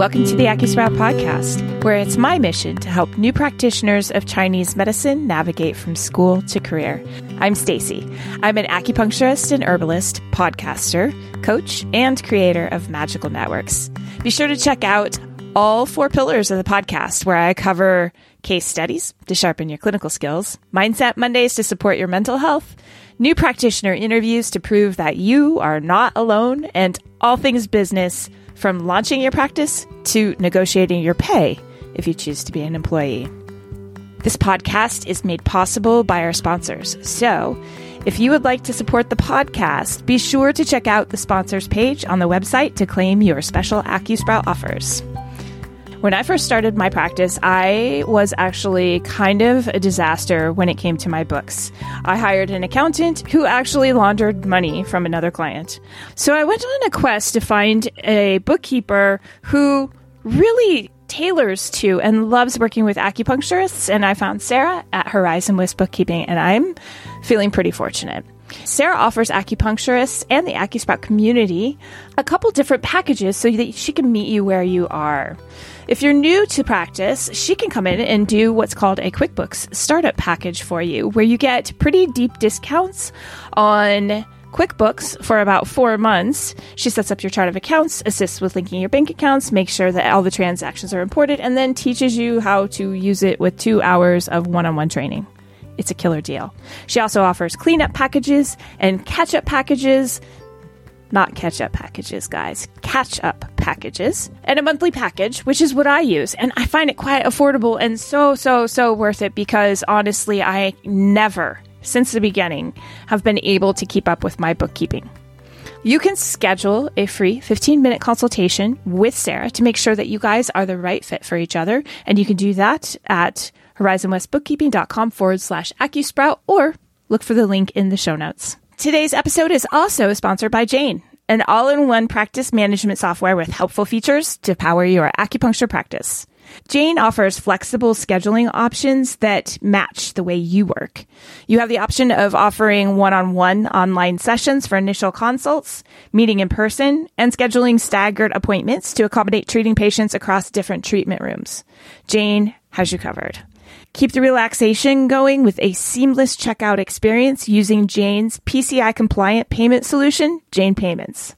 Welcome to the AcuSprout podcast, where it's my mission to help new practitioners of Chinese medicine navigate from school to career. I'm Stacy. I'm an acupuncturist and herbalist, podcaster, coach, and creator of Magical Networks. Be sure to check out all four pillars of the podcast, where I cover case studies to sharpen your clinical skills, mindset Mondays to support your mental health, new practitioner interviews to prove that you are not alone, and all things business from launching your practice to negotiating your pay if you choose to be an employee. This podcast is made possible by our sponsors. So, if you would like to support the podcast, be sure to check out the sponsors page on the website to claim your special AcuSprout offers. When I first started my practice, I was actually kind of a disaster when it came to my books. I hired an accountant who actually laundered money from another client. So I went on a quest to find a bookkeeper who really tailors to and loves working with acupuncturists. And I found Sarah at Horizon West Bookkeeping, and I'm feeling pretty fortunate. Sarah offers acupuncturists and the AcuSprout community a couple different packages so that she can meet you where you are. If you're new to practice, she can come in and do what's called a QuickBooks startup package for you, where you get pretty deep discounts on QuickBooks for about four months. She sets up your chart of accounts, assists with linking your bank accounts, makes sure that all the transactions are imported, and then teaches you how to use it with two hours of one on one training. It's a killer deal. She also offers cleanup packages and catch up packages not catch up packages, guys, catch up packages, and a monthly package, which is what I use. And I find it quite affordable and so, so, so worth it because honestly, I never, since the beginning, have been able to keep up with my bookkeeping. You can schedule a free 15 minute consultation with Sarah to make sure that you guys are the right fit for each other. And you can do that at horizonwestbookkeeping.com forward slash AcuSprout or look for the link in the show notes. Today's episode is also sponsored by Jane, an all in one practice management software with helpful features to power your acupuncture practice. Jane offers flexible scheduling options that match the way you work. You have the option of offering one on one online sessions for initial consults, meeting in person, and scheduling staggered appointments to accommodate treating patients across different treatment rooms. Jane has you covered. Keep the relaxation going with a seamless checkout experience using Jane's PCI compliant payment solution, Jane Payments.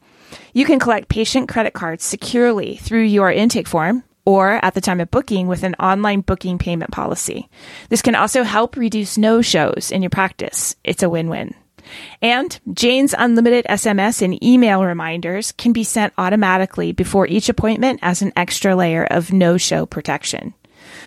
You can collect patient credit cards securely through your intake form or at the time of booking with an online booking payment policy. This can also help reduce no shows in your practice. It's a win win. And Jane's unlimited SMS and email reminders can be sent automatically before each appointment as an extra layer of no show protection.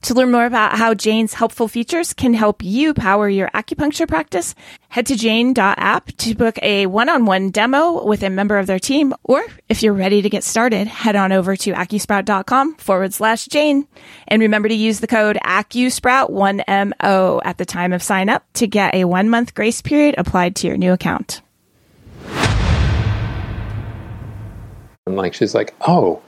To learn more about how Jane's helpful features can help you power your acupuncture practice, head to jane.app to book a one-on-one demo with a member of their team. Or if you're ready to get started, head on over to acusprout.com forward slash Jane. And remember to use the code AcuSprout1MO at the time of sign up to get a one month grace period applied to your new account. And like, she's like, oh,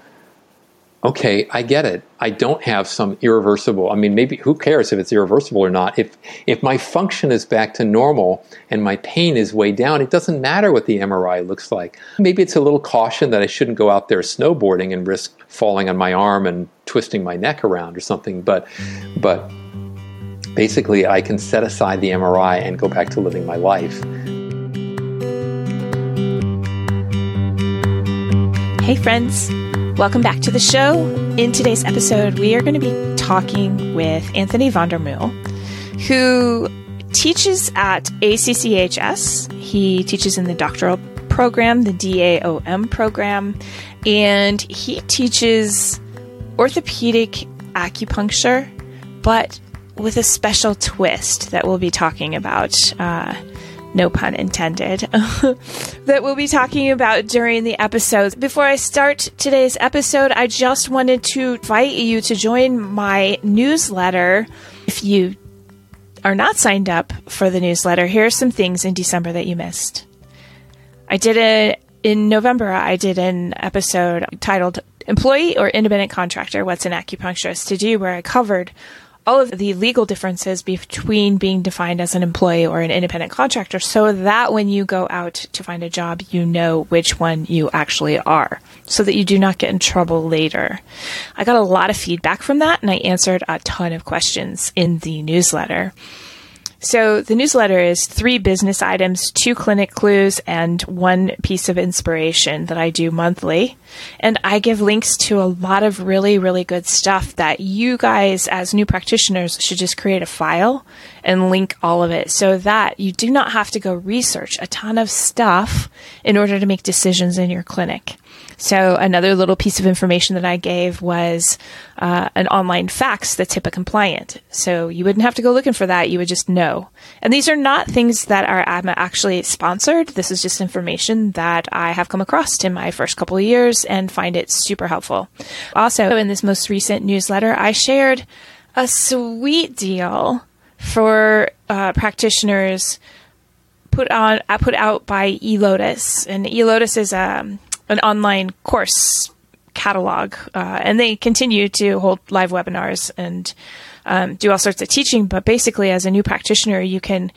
okay, I get it. I don't have some irreversible. I mean, maybe who cares if it's irreversible or not? If if my function is back to normal and my pain is way down, it doesn't matter what the MRI looks like. Maybe it's a little caution that I shouldn't go out there snowboarding and risk falling on my arm and twisting my neck around or something. But but basically, I can set aside the MRI and go back to living my life. Hey, friends. Welcome back to the show. In today's episode, we are going to be talking with Anthony Von der Muhll, who teaches at ACCHS. He teaches in the doctoral program, the DAOM program, and he teaches orthopedic acupuncture, but with a special twist that we'll be talking about. Uh, no pun intended, that we'll be talking about during the episode. Before I start today's episode, I just wanted to invite you to join my newsletter. If you are not signed up for the newsletter, here are some things in December that you missed. I did a in November. I did an episode titled Employee or Independent Contractor What's an Acupuncturist to Do, where I covered all of the legal differences between being defined as an employee or an independent contractor so that when you go out to find a job, you know which one you actually are so that you do not get in trouble later. I got a lot of feedback from that and I answered a ton of questions in the newsletter. So the newsletter is three business items, two clinic clues, and one piece of inspiration that I do monthly. And I give links to a lot of really, really good stuff that you guys, as new practitioners, should just create a file and link all of it so that you do not have to go research a ton of stuff in order to make decisions in your clinic. So another little piece of information that I gave was uh, an online fax that's HIPAA compliant. So you wouldn't have to go looking for that; you would just know. And these are not things that are ADMA actually sponsored. This is just information that I have come across in my first couple of years and find it super helpful. Also, in this most recent newsletter, I shared a sweet deal for uh, practitioners put on uh, put out by eLotus, and eLotus is a um, an online course catalog, uh, and they continue to hold live webinars and um, do all sorts of teaching. But basically, as a new practitioner, you can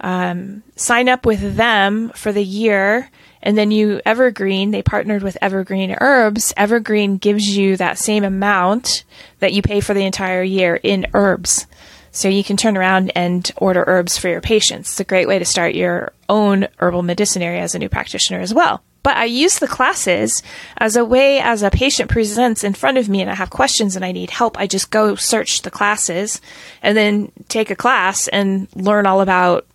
um, sign up with them for the year, and then you Evergreen. They partnered with Evergreen Herbs. Evergreen gives you that same amount that you pay for the entire year in herbs. So you can turn around and order herbs for your patients. It's a great way to start your own herbal medicinary as a new practitioner as well. But I use the classes as a way as a patient presents in front of me and I have questions and I need help. I just go search the classes and then take a class and learn all about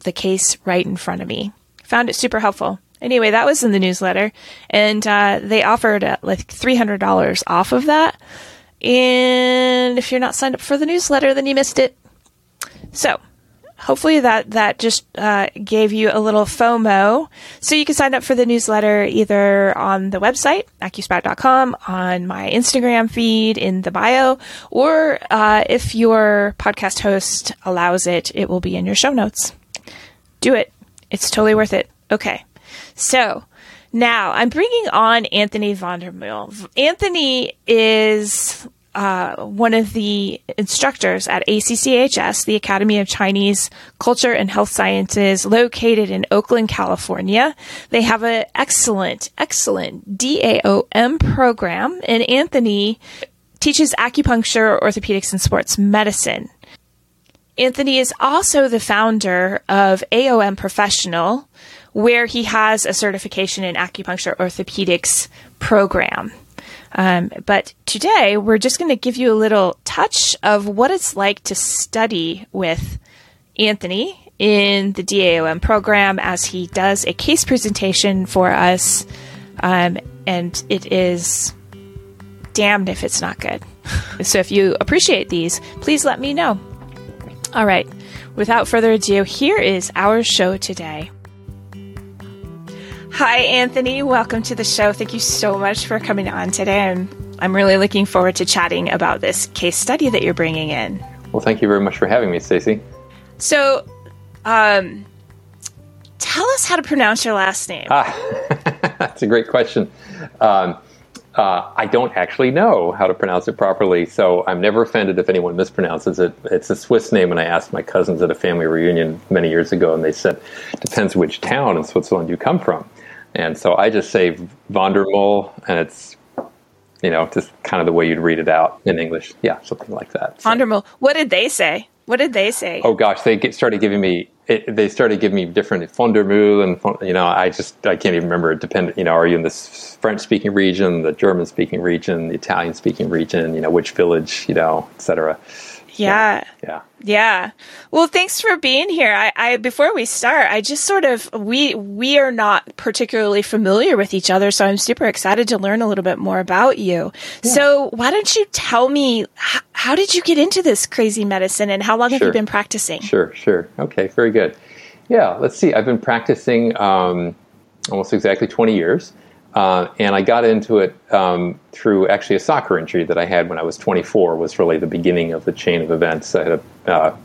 the case right in front of me. Found it super helpful. Anyway, that was in the newsletter and uh, they offered uh, like $300 off of that. And if you're not signed up for the newsletter, then you missed it. So hopefully that that just uh, gave you a little FOMO. So you can sign up for the newsletter either on the website acusprout.com, on my Instagram feed in the bio, or uh, if your podcast host allows it, it will be in your show notes. Do it; it's totally worth it. Okay, so. Now I'm bringing on Anthony Vandermeulen. Anthony is uh, one of the instructors at ACCHS, the Academy of Chinese Culture and Health Sciences, located in Oakland, California. They have an excellent, excellent DAOM program, and Anthony teaches acupuncture, orthopedics, and sports medicine. Anthony is also the founder of AOM Professional, where he has a certification in acupuncture orthopedics program. Um, but today we're just going to give you a little touch of what it's like to study with Anthony in the DAOM program as he does a case presentation for us. Um, and it is damned if it's not good. so if you appreciate these, please let me know. All right. Without further ado, here is our show today. Hi, Anthony. Welcome to the show. Thank you so much for coming on today. I'm I'm really looking forward to chatting about this case study that you're bringing in. Well, thank you very much for having me, Stacy. So, um, tell us how to pronounce your last name. Ah, that's a great question. Um, uh, I don't actually know how to pronounce it properly, so I'm never offended if anyone mispronounces it. It's a Swiss name, and I asked my cousins at a family reunion many years ago, and they said, "Depends which town in Switzerland you come from." And so I just say Vandermol, and it's you know just kind of the way you'd read it out in English. Yeah, something like that. So. Vandermol. What did they say? What did they say? Oh gosh, they get, started giving me. It, they started giving me different Fondermühl and you know I just I can't even remember. It depended. You know, are you in the French speaking region, the German speaking region, the Italian speaking region? You know, which village? You know, etc. Yeah. Yeah. Yeah. Well, thanks for being here. I, I, before we start, I just sort of we we are not particularly familiar with each other, so I'm super excited to learn a little bit more about you. Yeah. So, why don't you tell me how, how, did you get into this crazy medicine and how long sure. have you been practicing? Sure, sure. Okay, very good. Yeah, let's see. I've been practicing um, almost exactly 20 years. Uh, and I got into it um, through actually a soccer injury that I had when I was 24. Was really the beginning of the chain of events. I had a, uh,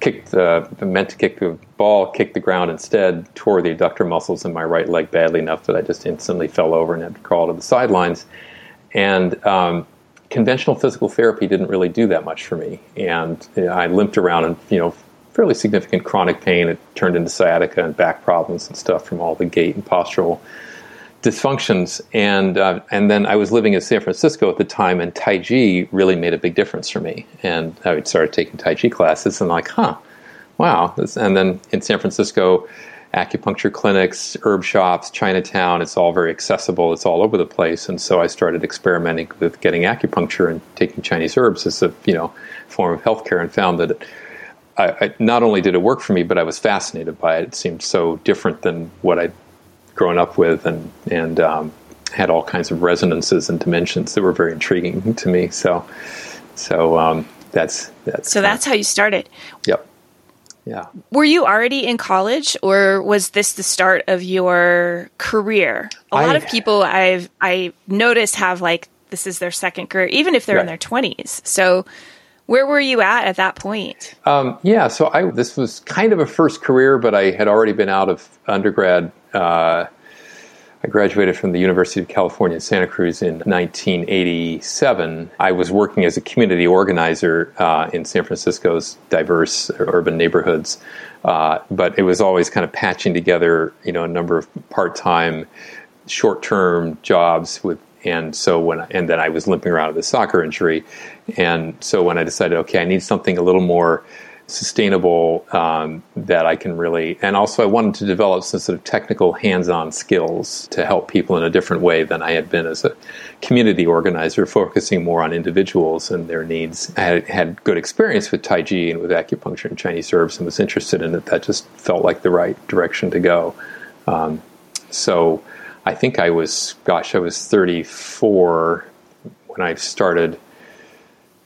kicked, uh, meant to kick the ball, kicked the ground instead, tore the adductor muscles in my right leg badly enough that I just instantly fell over and had to crawl to the sidelines. And um, conventional physical therapy didn't really do that much for me, and you know, I limped around and you know fairly significant chronic pain. It turned into sciatica and back problems and stuff from all the gait and postural dysfunctions. And uh, and then I was living in San Francisco at the time, and Tai Chi really made a big difference for me. And I started taking Tai Chi classes, and like, huh, wow. and then in San Francisco, acupuncture clinics, herb shops, Chinatown, it's all very accessible. It's all over the place. And so I started experimenting with getting acupuncture and taking Chinese herbs as a you know form of healthcare, and found that. It, I, I, not only did it work for me, but I was fascinated by it. It seemed so different than what I'd grown up with and and um, had all kinds of resonances and dimensions that were very intriguing to me. So so um, that's that's so that's how you started. Yep. Yeah. Were you already in college, or was this the start of your career? A lot of people I've I noticed have like this is their second career, even if they're right. in their twenties. So where were you at at that point? Um, yeah, so I this was kind of a first career, but I had already been out of undergrad. Uh, I graduated from the University of California, Santa Cruz in 1987. I was working as a community organizer uh, in San Francisco's diverse urban neighborhoods, uh, but it was always kind of patching together, you know, a number of part-time, short-term jobs with and so when I, and then I was limping around with a soccer injury, and so when I decided, okay, I need something a little more sustainable um, that I can really, and also I wanted to develop some sort of technical hands-on skills to help people in a different way than I had been as a community organizer, focusing more on individuals and their needs. I had, had good experience with Tai Chi and with acupuncture and Chinese herbs, and was interested in it. That just felt like the right direction to go. Um, so I think I was, gosh, I was 34 when I started,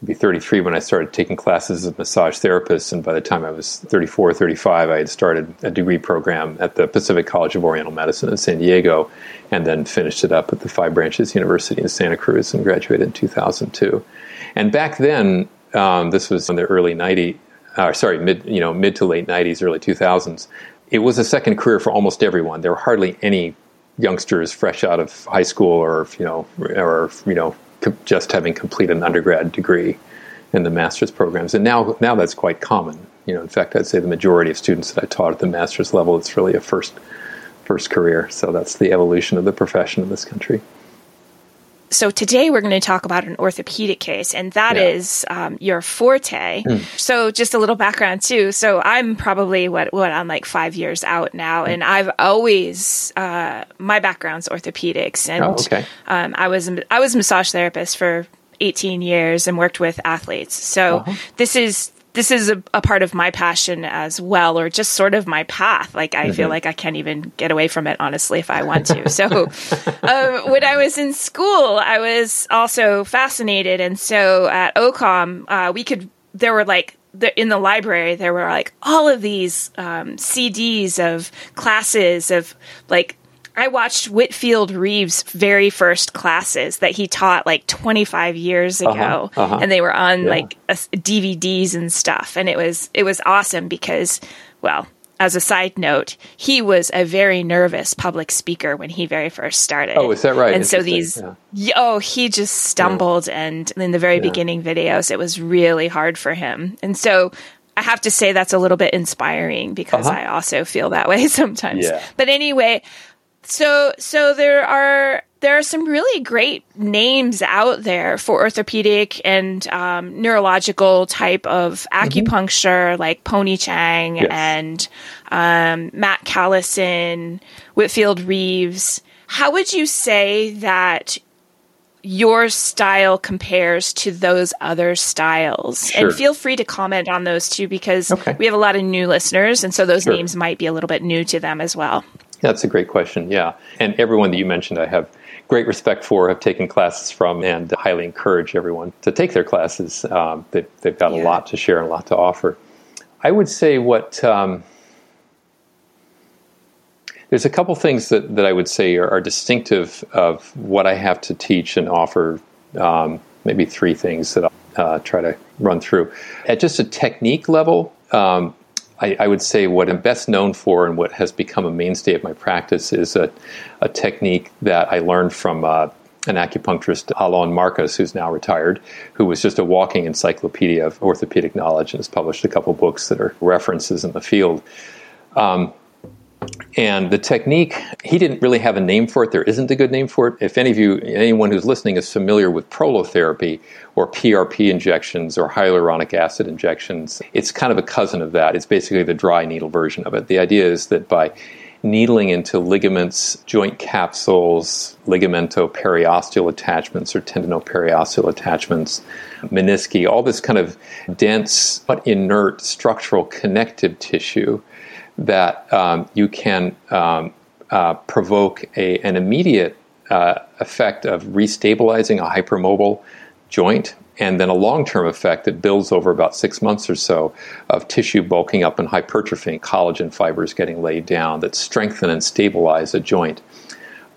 be 33 when I started taking classes as a massage therapist. And by the time I was 34 or 35, I had started a degree program at the Pacific College of Oriental Medicine in San Diego and then finished it up at the Five Branches University in Santa Cruz and graduated in 2002. And back then, um, this was in the early 90s, uh, sorry, mid, you know, mid to late 90s, early 2000s. It was a second career for almost everyone. There were hardly any youngsters fresh out of high school or you know or you know just having completed an undergrad degree in the master's programs. And now now that's quite common. You know in fact I'd say the majority of students that I taught at the master's level it's really a first first career. So that's the evolution of the profession in this country so today we're going to talk about an orthopedic case, and that yeah. is um, your forte. Mm. So just a little background too. So I'm probably what what I'm like five years out now, mm. and I've always uh, my background's orthopedics, and oh, okay. um, I was I was a massage therapist for 18 years and worked with athletes. So uh-huh. this is this is a, a, part of my passion as well, or just sort of my path. Like I mm-hmm. feel like I can't even get away from it, honestly, if I want to. so um, when I was in school, I was also fascinated, and so at OCOM, uh, we could there were like the, in the library there were like all of these um, CDs of classes of like I watched Whitfield Reaves' very first classes that he taught like 25 years uh-huh, ago, uh-huh, uh-huh. and they were on yeah. like DVDs and stuff, and it was it was awesome because, well, as a side note, he was a very nervous public speaker when he very first started. Oh, is that right? And so these, yeah. oh, he just stumbled, yeah. and in the very yeah. beginning videos, it was really hard for him, and so. I have to say that's a little bit inspiring because uh-huh. I also feel that way sometimes. But anyway, so so there are there are some really great names out there for orthopedic and um, neurological type of mm-hmm. acupuncture, mm-hmm. like Poney Chiang yes. and um, Matt Callison, Whitfield Reaves. How would you say that your style compares to those other styles? Sure. And feel free to comment on those too, because okay. we have a lot of new listeners, and so those sure. names might be a little bit new to them as well. That's a great question. Yeah. And everyone that you mentioned, I have great respect for, have taken classes from, and highly encourage everyone to take their classes. Um, they, have got yeah. a lot to share and a lot to offer. I would say what. Um, there's a couple things that, that I would say are, are distinctive of what I have to teach and offer. Um, maybe three things that I'll uh, try to run through. At just a technique level, um, I, I, would say what I'm best known for and what has become a mainstay of my practice is a, a technique that I learned from uh, an acupuncturist, Alon Marcus, who's now retired, who was just a walking encyclopedia of orthopedic knowledge and has published a couple books that are references in the field. Um, and the technique, he didn't really have a name for it. There isn't a good name for it. If any of you, anyone who's listening is familiar with prolotherapy or PRP injections or hyaluronic acid injections, it's kind of a cousin of that. It's basically the dry needle version of it. The idea is that by needling into ligaments, joint capsules, ligamento periosteal attachments or tendinoperiosteal attachments, menisci, all this kind of dense but inert structural connective tissue that um, you can um, uh, provoke a, an immediate uh, effect of restabilizing a hypermobile joint and then a long term effect that builds over about six months or so of tissue bulking up and hypertrophying, collagen fibers getting laid down that strengthen and stabilize a joint.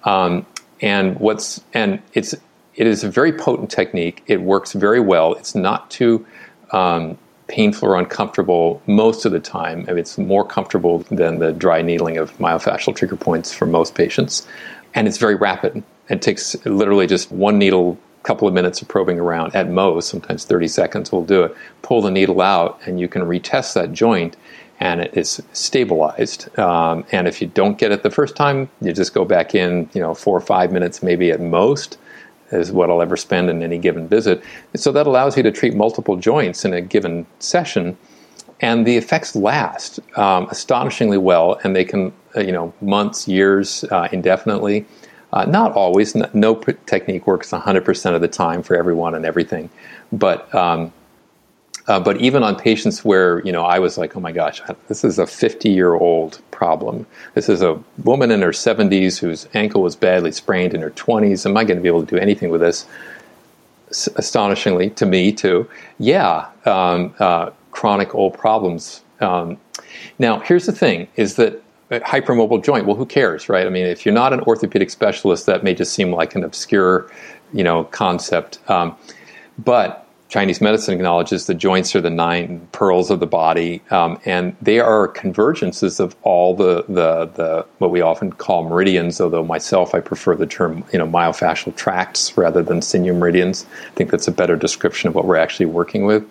Um, and what's and it's it is a very potent technique. It works very well. It's not too um, painful or uncomfortable most of the time. I mean, it's more comfortable than the dry needling of myofascial trigger points for most patients, and it's very rapid. It takes literally just one needle a couple of minutes of probing around at most, sometimes 30 seconds will do it. Pull the needle out, and you can retest that joint, and it is stabilized. Um, and if you don't get it the first time, you just go back in, you know, four or five minutes, maybe at most, is what I'll ever spend in any given visit. So that allows you to treat multiple joints in a given session. And the effects last um, astonishingly well, and they can, uh, you know, months, years, uh, indefinitely. Uh, not always. No technique works 100% of the time for everyone and everything. But um, uh, but even on patients where you know I was like, oh my gosh, this is a 50 year old problem. This is a woman in her 70s whose ankle was badly sprained in her 20s. Am I going to be able to do anything with this? S- astonishingly to me too. Yeah, um, uh, chronic old problems. Um, now here's the thing: is that hypermobile joint. Well, who cares, right? I mean, if you're not an orthopedic specialist, that may just seem like an obscure, you know, concept. Um, but Chinese medicine acknowledges the joints are the nine pearls of the body, um, and they are convergences of all the, the, the what we often call meridians. Although myself, I prefer the term you know myofascial tracts rather than sinew meridians. I think that's a better description of what we're actually working with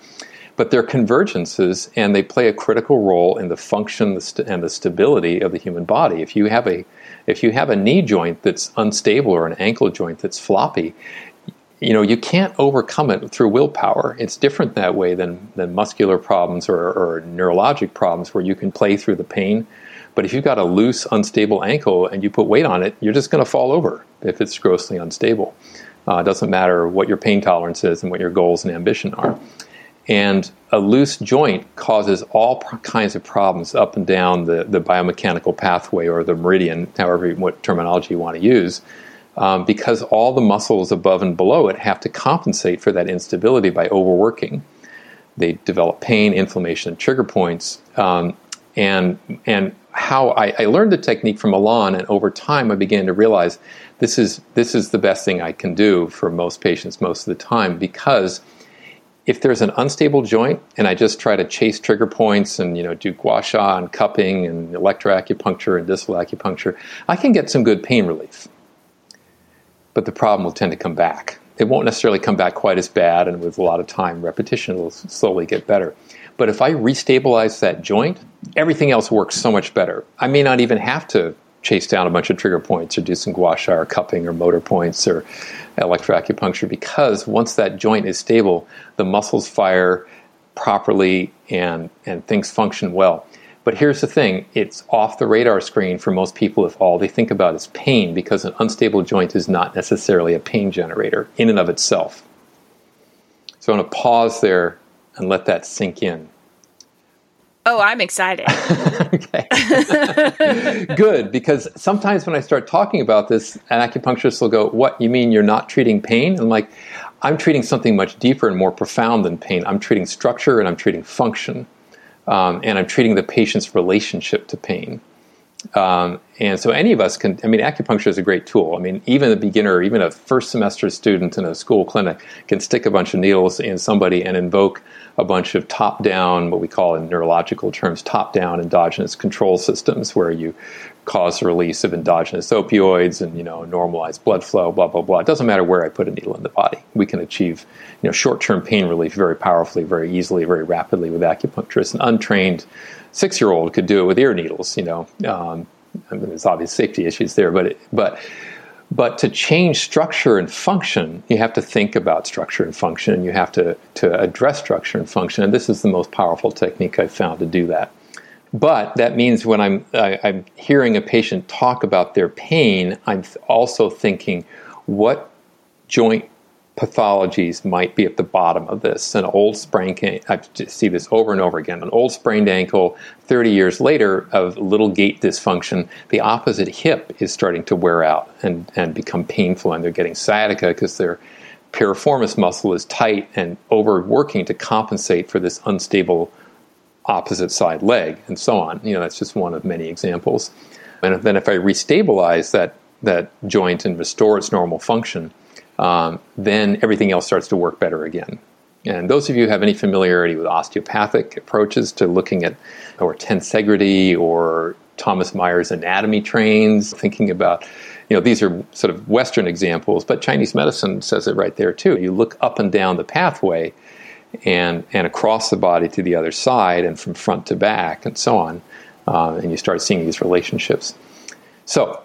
but they're convergences and they play a critical role in the function and the stability of the human body. If you have a if you have a knee joint that's unstable or an ankle joint that's floppy, you know you can't overcome it through willpower. It's different that way than than muscular problems or, or neurologic problems where you can play through the pain. But if you've got a loose, unstable ankle and you put weight on it, you're just going to fall over if it's grossly unstable. Uh, it doesn't matter what your pain tolerance is and what your goals and ambition are. And a loose joint causes all kinds of problems up and down the, the biomechanical pathway or the meridian, however, what terminology you want to use, um, because all the muscles above and below it have to compensate for that instability by overworking. They develop pain, inflammation, and trigger points. Um, and, and how I, I, learned the technique from Alon, and over time I began to realize this is, this is the best thing I can do for most patients most of the time because – if there's an unstable joint and I just try to chase trigger points and you know do gua sha and cupping and electroacupuncture and distal acupuncture, I can get some good pain relief. But the problem will tend to come back. It won't necessarily come back quite as bad, and with a lot of time, repetition will slowly get better. But if I restabilize that joint, everything else works so much better. I may not even have to chase down a bunch of trigger points or do some gua sha or cupping or motor points or electroacupuncture because once that joint is stable, the muscles fire properly and, and things function well. But here's the thing it's off the radar screen for most people if all they think about is pain because an unstable joint is not necessarily a pain generator in and of itself. So I'm going to pause there and let that sink in. Oh, I'm excited. okay. Good, because sometimes when I start talking about this, an acupuncturist will go, What, you mean you're not treating pain? And I'm like, I'm treating something much deeper and more profound than pain. I'm treating structure and I'm treating function. Um, and I'm treating the patient's relationship to pain. Um, and so any of us can, I mean, acupuncture is a great tool. I mean, even a beginner, even a first semester student in a school clinic can stick a bunch of needles in somebody and invoke a bunch of top down, what we call in neurological terms, top down endogenous control systems where you cause the release of endogenous opioids and, you know, normalize blood flow, blah, blah, blah. It doesn't matter where I put a needle in the body. We can achieve, you know, short term pain relief very powerfully, very easily, very rapidly with acupuncture. An untrained six year old could do it with ear needles, you know. Um, I mean, there's obvious safety issues there, but, it, but, but to change structure and function, you have to think about structure and function, and you have to, to address structure and function. And this is the most powerful technique I've found to do that. But that means when I'm, I, am i am hearing a patient talk about their pain, I'm also thinking, what joint pathologies might be at the bottom of this. An old sprained, I see this over and over again, an old sprained ankle, 30 years later of little gait dysfunction, the opposite hip is starting to wear out and, and become painful, and they're getting sciatica because their piriformis muscle is tight and overworking to compensate for this unstable opposite side leg, and so on. You know, that's just one of many examples. And then if I restabilize that, that joint and restore its normal function, um, then everything else starts to work better again. And those of you who have any familiarity with osteopathic approaches to looking at or tensegrity or Thomas Myers anatomy trains, thinking about, you know, these are sort of Western examples, but Chinese medicine says it right there too. You look up and down the pathway and, and across the body to the other side and from front to back and so on, uh, and you start seeing these relationships. So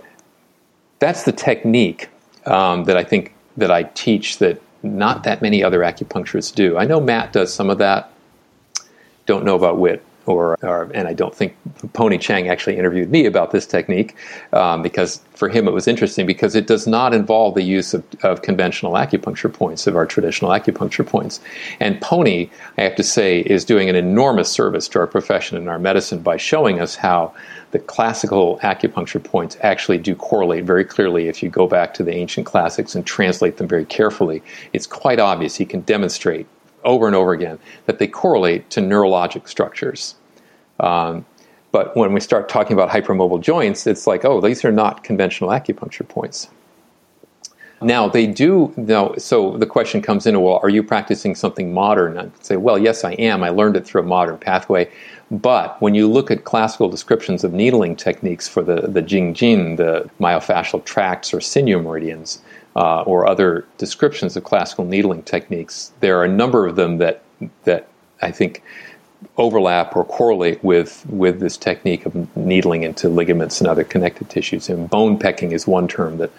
that's the technique um, that I think that I teach that not that many other acupuncturists do. I know Matt does some of that. Don't know about Whit or, or, and I don't think Poney Chiang actually interviewed me about this technique um, because for him it was interesting because it does not involve the use of, of, conventional acupuncture points of our traditional acupuncture points. And Poney, I have to say, is doing an enormous service to our profession and our medicine by showing us how the classical acupuncture points actually do correlate very clearly if you go back to the ancient classics and translate them very carefully. It's quite obvious. He can demonstrate over and over again that they correlate to neurologic structures. Um, but when we start talking about hypermobile joints, it's like, oh, these are not conventional acupuncture points. Now, they do know, so the question comes in, well, are you practicing something modern? I say, well, yes, I am. I learned it through a modern pathway. But when you look at classical descriptions of needling techniques for the, the Jingjin, the myofascial tracts or sinew meridians, uh, or other descriptions of classical needling techniques, there are a number of them that that I think overlap or correlate with with this technique of needling into ligaments and other connective tissues. And bone pecking is one term that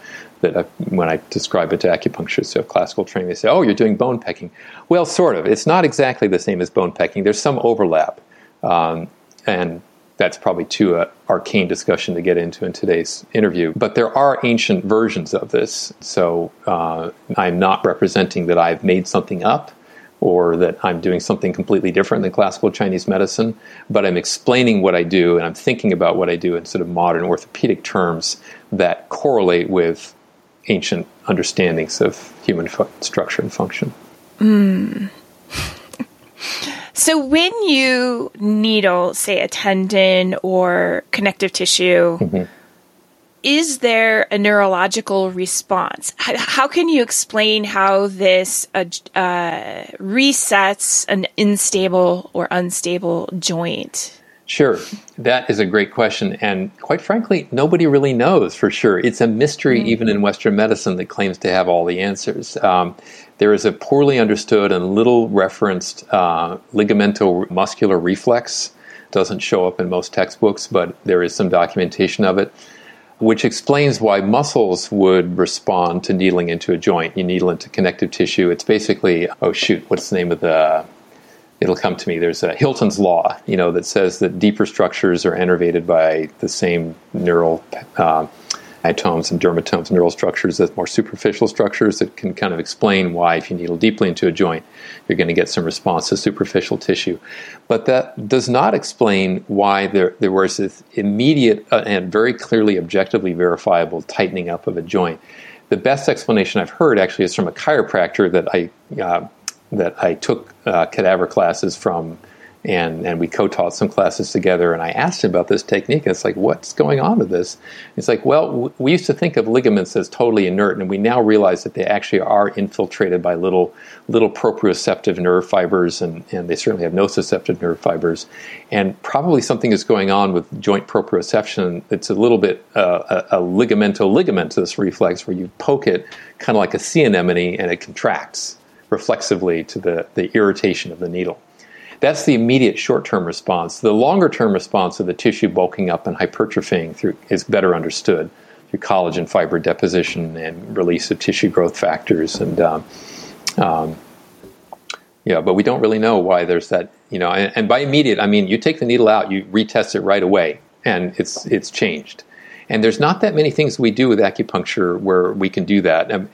that I, when I describe it to acupuncturists who have classical training, they say, "Oh, you're doing bone pecking." Well, sort of. It's not exactly the same as bone pecking. There's some overlap, um, and that's probably too uh, arcane discussion to get into in today's interview. But there are ancient versions of this, so uh, I'm not representing that I've made something up or that I'm doing something completely different than classical Chinese medicine, but I'm explaining what I do and I'm thinking about what I do in sort of modern orthopedic terms that correlate with ancient understandings of human fu- structure and function. Mm. So when you needle, say, a tendon or connective tissue, mm-hmm. is there a neurological response? How, how, can you explain how this uh, uh, resets an unstable or unstable joint? Sure. That is a great question. And quite frankly, nobody really knows for sure. It's a mystery, mm-hmm. even in Western medicine, that claims to have all the answers. Um, there is a poorly understood and little referenced uh, ligamental muscular reflex. Doesn't show up in most textbooks, but there is some documentation of it, which explains why muscles would respond to needling into a joint. You needle into connective tissue. It's basically, oh shoot, what's the name of the it'll come to me. There's a Hilton's law, you know, that says that deeper structures are innervated by the same neural uh, and dermatomes, neural structures as more superficial structures that can kind of explain why, if you needle deeply into a joint, you're going to get some response to superficial tissue. But that does not explain why there, there was this immediate uh, and very clearly objectively verifiable tightening up of a joint. The best explanation I've heard actually is from a chiropractor that I uh, that I took uh, cadaver classes from and and we co-taught some classes together. And I asked him about this technique. And it's like, what's going on with this? It's like, well, w- we used to think of ligaments as totally inert, and we now realize that they actually are infiltrated by little little proprioceptive nerve fibers, and and they certainly have nociceptive nerve fibers. And probably something is going on with joint proprioception. It's a little bit uh, a, a ligamental this reflex where you poke it kind of like a sea anemone, and it contracts reflexively to the, the irritation of the needle. That's the immediate short term response. The longer term response of the tissue bulking up and hypertrophying through, is better understood through collagen fiber deposition and release of tissue growth factors. And um, um, yeah, but we don't really know why there's that, you know, and, and by immediate, I mean you take the needle out, you retest it right away, and it's, it's changed. And there's not that many things we do with acupuncture where we can do that. Um,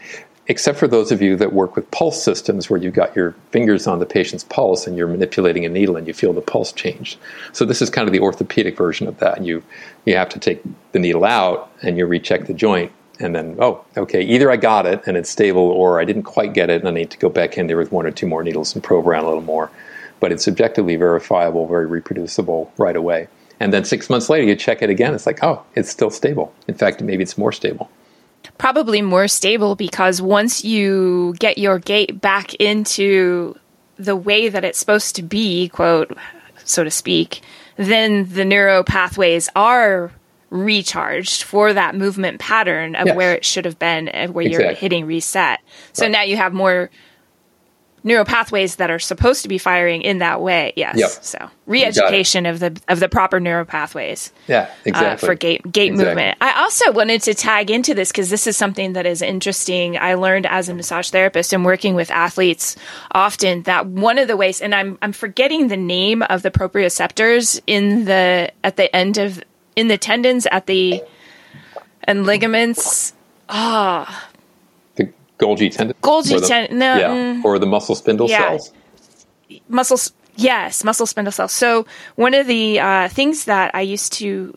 except for those of you that work with pulse systems where you've got your fingers on the patient's pulse and you're manipulating a needle and you feel the pulse change. So this is kind of the orthopedic version of that. You you have to take the needle out and you recheck the joint and then oh okay either I got it and it's stable or I didn't quite get it and I need to go back in there with one or two more needles and probe around a little more. But it's objectively verifiable, very reproducible right away. And then six months later you check it again. It's like oh it's still stable. In fact maybe it's more stable probably more stable because once you get your gait back into the way that it's supposed to be, quote, so to speak, then the neural pathways are recharged for that movement pattern of yes. where it should have been and where exactly. you're hitting reset. So right. now you have more neural pathways that are supposed to be firing in that way. Yes. Yep. So re-education of the of the proper neural pathways. Yeah, exactly. Uh, for gait gait exactly. movement. I also wanted to tag into this because this is something that is interesting. I learned as a massage therapist and working with athletes often that one of the ways, and I'm I'm forgetting the name of the proprioceptors in the at the end of in the tendons at the and ligaments. Ah. Oh, Golgi tendon. Golgi tendon. No, yeah, mm, or the muscle spindle yeah. cells. Muscles. Yes, muscle spindle cells. So one of the uh, things that I used to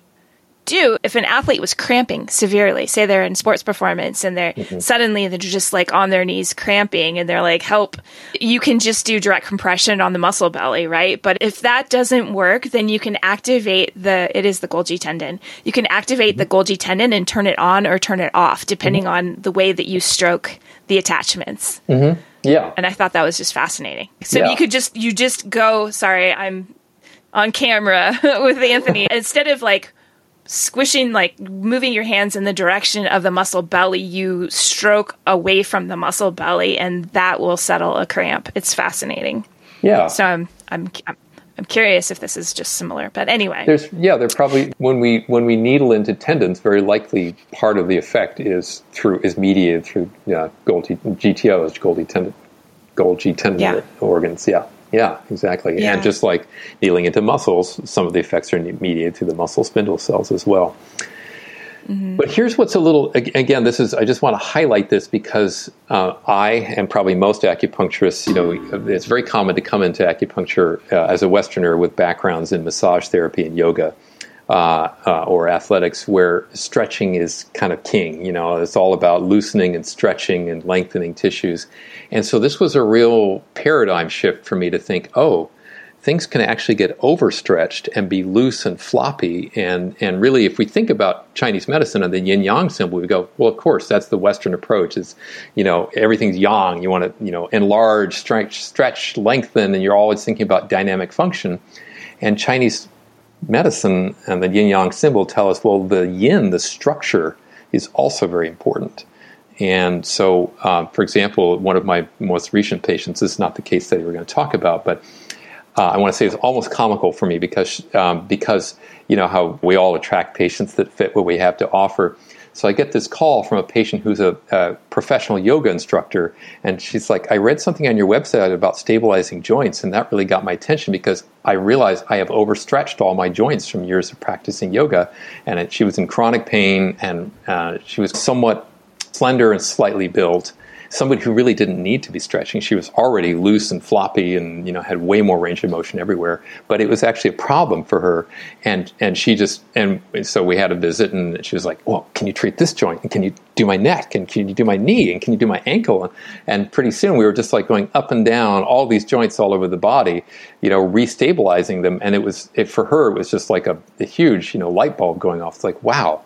do if an athlete was cramping severely say they're in sports performance and they're mm-hmm. suddenly they're just like on their knees cramping and they're like help you can just do direct compression on the muscle belly right but if that doesn't work then you can activate the it is the golgi tendon you can activate mm-hmm. the golgi tendon and turn it on or turn it off depending mm-hmm. on the way that you stroke the attachments. Mm-hmm. yeah. And i thought that was just fascinating. So yeah. you could just you just go sorry i'm on camera with anthony. Instead of like squishing like moving your hands in the direction of the muscle belly you stroke away from the muscle belly and that will settle a cramp. It's fascinating. Yeah. So i'm i'm i'm curious if this is just similar but anyway there's yeah they're probably when we when we needle into tendons very likely part of the effect is through is mediated through yeah golgi gtos golgi tendon golgi tendon yeah. organs yeah yeah, exactly. Yeah. And just like needling into muscles, some of the effects are mediated through the muscle spindle cells as well. Mm-hmm. But here's what's a little again. This is I just want to highlight this because uh, I and probably most acupuncturists, you know, it's very common to come into acupuncture uh, as a Westerner with backgrounds in massage therapy and yoga, uh, uh, or athletics where stretching is kind of king. You know, it's all about loosening and stretching and lengthening tissues. And so this was a real paradigm shift for me to think, oh, things can actually get overstretched and be loose and floppy. And, and really, if we think about Chinese medicine and the yin yang symbol, we go, well, of course, that's the Western approach. Is you know everything's yang. You want to you know enlarge, stretch, stretch, lengthen, and you're always thinking about dynamic function. And Chinese medicine and the yin yang symbol tell us, well, the yin, the structure, is also very important. And so, uh, for example, one of my most recent patients, this is not the case study we're going to talk about, but uh, I want to say it's almost comical for me because, um, because you know how we all attract patients that fit what we have to offer. So I get this call from a patient who's a, a, professional yoga instructor, and she's like, I read something on your website about stabilizing joints, and that really got my attention because I realized I have overstretched all my joints from years of practicing yoga. And it, she was in chronic pain, and uh, she was somewhat slender and slightly built. Somebody who really didn't need to be stretching. She was already loose and floppy and you know had way more range of motion everywhere. But it was actually a problem for her, and and she just and so we had a visit, and she was like, "Well, can you treat this joint? And can you do my neck? And can you do my knee? And can you do my ankle?" And pretty soon we were just like going up and down all these joints all over the body, you know, restabilizing them. And it was it, for her, it was just like a, a huge you know light bulb going off. It's like, wow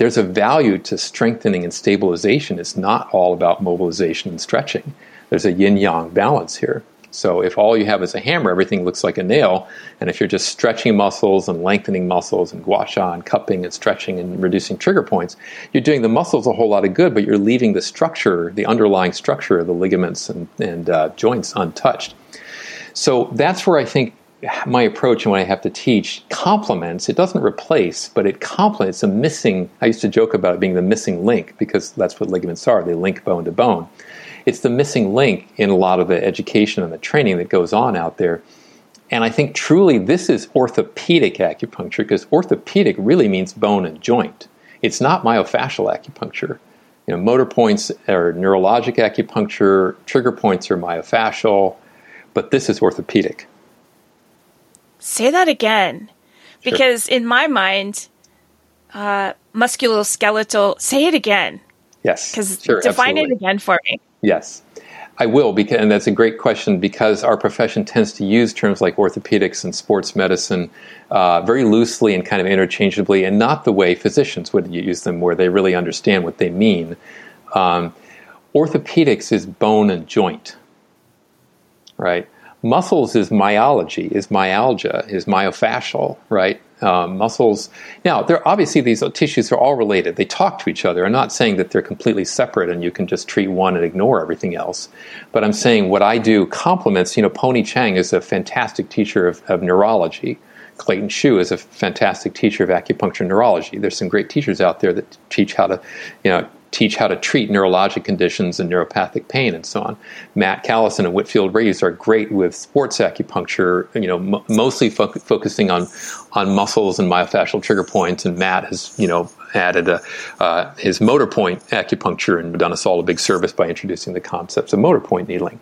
there's a value to strengthening and stabilization. It's not all about mobilization and stretching. There's a yin yang balance here. So if all you have is a hammer, everything looks like a nail. And if you're just stretching muscles and lengthening muscles and gua sha and cupping and stretching and reducing trigger points, you're doing the muscles a whole lot of good, but you're leaving the structure, the underlying structure of the ligaments and, and uh, joints untouched. So that's where I think my approach and what I have to teach complements, it doesn't replace, but it complements a missing. I used to joke about it being the missing link because that's what ligaments are. They link bone to bone. It's the missing link in a lot of the education and the training that goes on out there. And I think truly this is orthopedic acupuncture because orthopedic really means bone and joint. It's not myofascial acupuncture. You know, motor points are neurologic acupuncture, trigger points are myofascial, but this is orthopedic. Say that again. Sure. Because in my mind, uh, musculoskeletal, say it again. Yes. Because sure, define absolutely. it again for me. Yes. I will, because, and that's a great question because our profession tends to use terms like orthopedics and sports medicine uh, very loosely and kind of interchangeably, and not the way physicians would use them, where they really understand what they mean. Um, orthopedics is bone and joint, right? Muscles is myology, is myalgia, is myofascial, right? Um, muscles. Now, there obviously these tissues are all related. They talk to each other. I'm not saying that they're completely separate and you can just treat one and ignore everything else. But I'm saying what I do complements. You know, Poney Chiang is a fantastic teacher of, of neurology. Clayton Shiu is a fantastic teacher of acupuncture neurology. There's some great teachers out there that teach how to, you know, teach how to treat neurologic conditions and neuropathic pain and so on. Matt Callison and Whitfield Reaves are great with sports acupuncture, you know, m- mostly fo- focusing on on muscles and myofascial trigger points. And Matt has, you know, added a, uh, his motor point acupuncture and done us all a big service by introducing the concepts of motor point needling.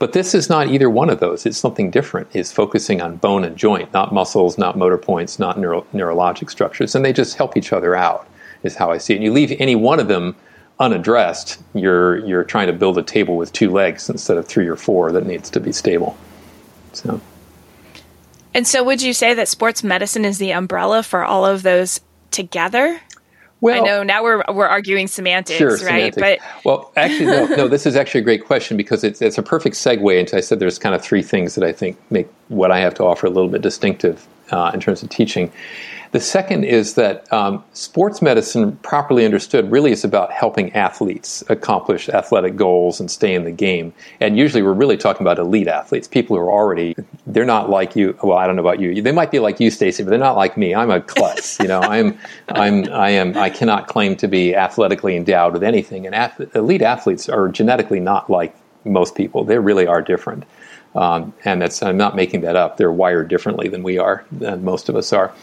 But this is not either one of those. It's something different. It's focusing on bone and joint, not muscles, not motor points, not neuro- neurologic structures. And they just help each other out, is how I see it. And you leave any one of them unaddressed, you're you're trying to build a table with two legs instead of three or four that needs to be stable. So. And so, would you say that sports medicine is the umbrella for all of those together? Well, I know now we're we're arguing semantics, sure, right? Semantics. But well, actually, no, no. This is actually a great question because it's it's a perfect segue into. I said there's kind of three things that I think make what I have to offer a little bit distinctive uh, in terms of teaching. The second is that um, sports medicine, properly understood, really is about helping athletes accomplish athletic goals and stay in the game. And usually we're really talking about elite athletes, people who are already, they're not like you. Well, I don't know about you. They might be like you, Stacy, but they're not like me. I'm a klutz. you know, I'm, I'm, I am, I cannot claim to be athletically endowed with anything. And ath- elite athletes are genetically not like most people. They really are different. Um, and that's, I'm not making that up. They're wired differently than we are, than most of us are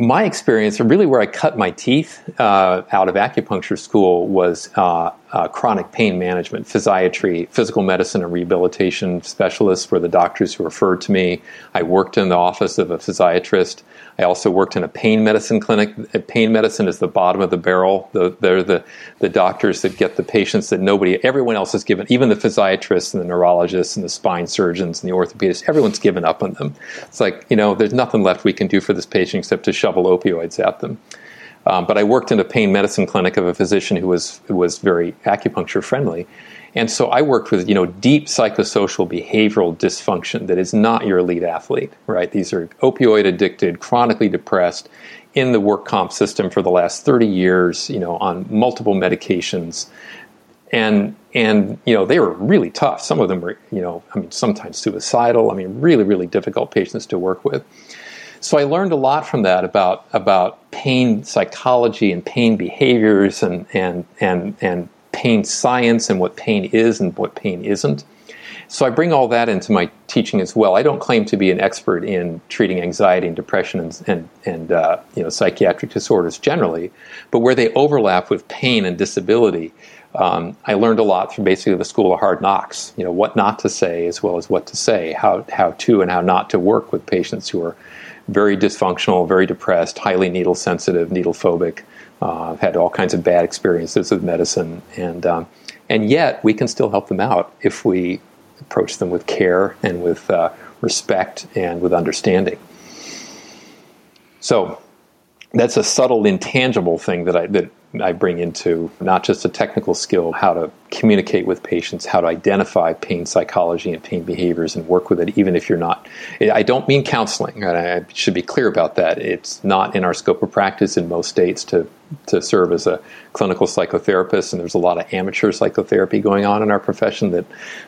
my experience, really where I cut my teeth uh, out of acupuncture school, was uh, uh, chronic pain management, physiatry, physical medicine, and rehabilitation specialists were the doctors who referred to me. I worked in the office of a physiatrist. I also worked in a pain medicine clinic. Pain medicine is the bottom of the barrel. The, they're the, the doctors that get the patients that nobody, everyone else has given, even the physiatrists and the neurologists and the spine surgeons and the orthopedists, everyone's given up on them. It's like, you know, there's nothing left we can do for this patient except to shovel opioids at them. Um, but I worked in a pain medicine clinic of a physician who was who was very acupuncture friendly, and so I worked with you know deep psychosocial behavioral dysfunction that is not your elite athlete. Right? These are opioid addicted, chronically depressed, in the work comp system for the last thirty years. You know, on multiple medications, and and you know they were really tough. Some of them were you know I mean sometimes suicidal. I mean really really difficult patients to work with. So I learned a lot from that about about pain psychology and pain behaviors and and and and pain science and what pain is and what pain isn't. So I bring all that into my teaching as well. I don't claim to be an expert in treating anxiety and depression and and, and uh, you know psychiatric disorders generally, but where they overlap with pain and disability, um, I learned a lot from basically the school of hard knocks. You know what not to say as well as what to say, how how to and how not to work with patients who are very dysfunctional, very depressed, highly needle sensitive, needle phobic. Uh, had all kinds of bad experiences with medicine, and um, and yet we can still help them out if we approach them with care and with uh, respect and with understanding. So that's a subtle, intangible thing that I that I bring into not just a technical skill, how to communicate with patients, how to identify pain psychology and pain behaviors and work with it, even if you're not. I don't mean counseling, and I should be clear about that. It's not in our scope of practice in most states to, to serve as a clinical psychotherapist, and there's a lot of amateur psychotherapy going on in our profession that,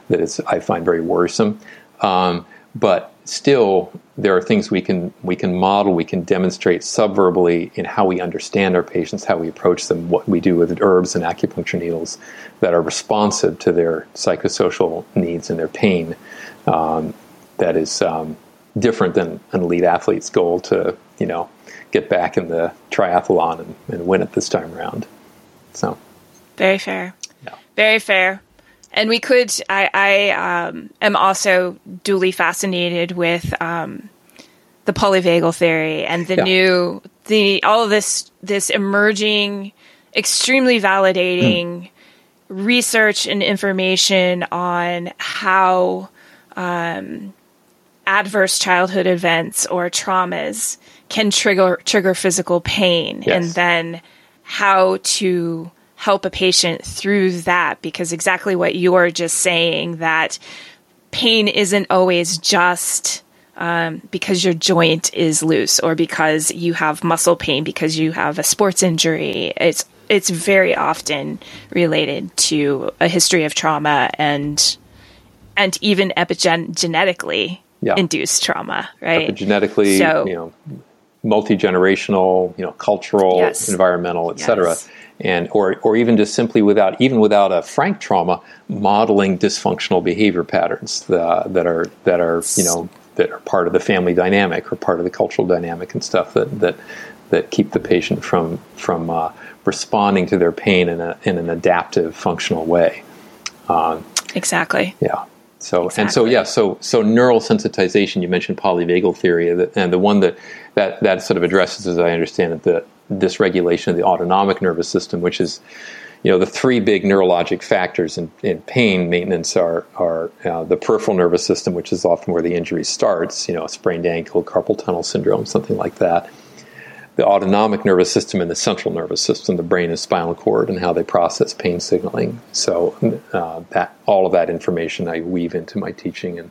that is, I find very worrisome. Um, but still there are things we can we can model we can demonstrate subverbally in how we understand our patients how we approach them what we do with herbs and acupuncture needles that are responsive to their psychosocial needs and their pain um, that is um, different than an elite athlete's goal to you know get back in the triathlon and, and win it this time around. So. Very fair. Yeah. very fair and we could. I, I um, am also duly fascinated with um, the polyvagal theory and the yeah. new the all of this this emerging, extremely validating mm. research and information on how um, adverse childhood events or traumas can trigger trigger physical pain, yes. and then how to help a patient through that because exactly what you're just saying that pain isn't always just um, because your joint is loose or because you have muscle pain because you have a sports injury. It's it's very often related to a history of trauma and and even epigenetically yeah. induced trauma, right? Epigenetically, so, you know, multi generational, you know, cultural, yes. environmental, etc. Yes and or or even just simply without even without a frank trauma, modeling dysfunctional behavior patterns uh, that are that are you know that are part of the family dynamic or part of the cultural dynamic and stuff that that that keep the patient from from uh, responding to their pain in a in an adaptive, functional way. Um, exactly. Yeah. So exactly. and so yeah. So so neural sensitization. You mentioned polyvagal theory, and the one that that that sort of addresses, as I understand it, the dysregulation of the autonomic nervous system, which is, you know, the three big neurologic factors in, in pain maintenance are are uh, the peripheral nervous system, which is often where the injury starts, you know, a sprained ankle, carpal tunnel syndrome, something like that. The autonomic nervous system and the central nervous system, the brain and spinal cord, and how they process pain signaling. So uh, that all of that information I weave into my teaching, and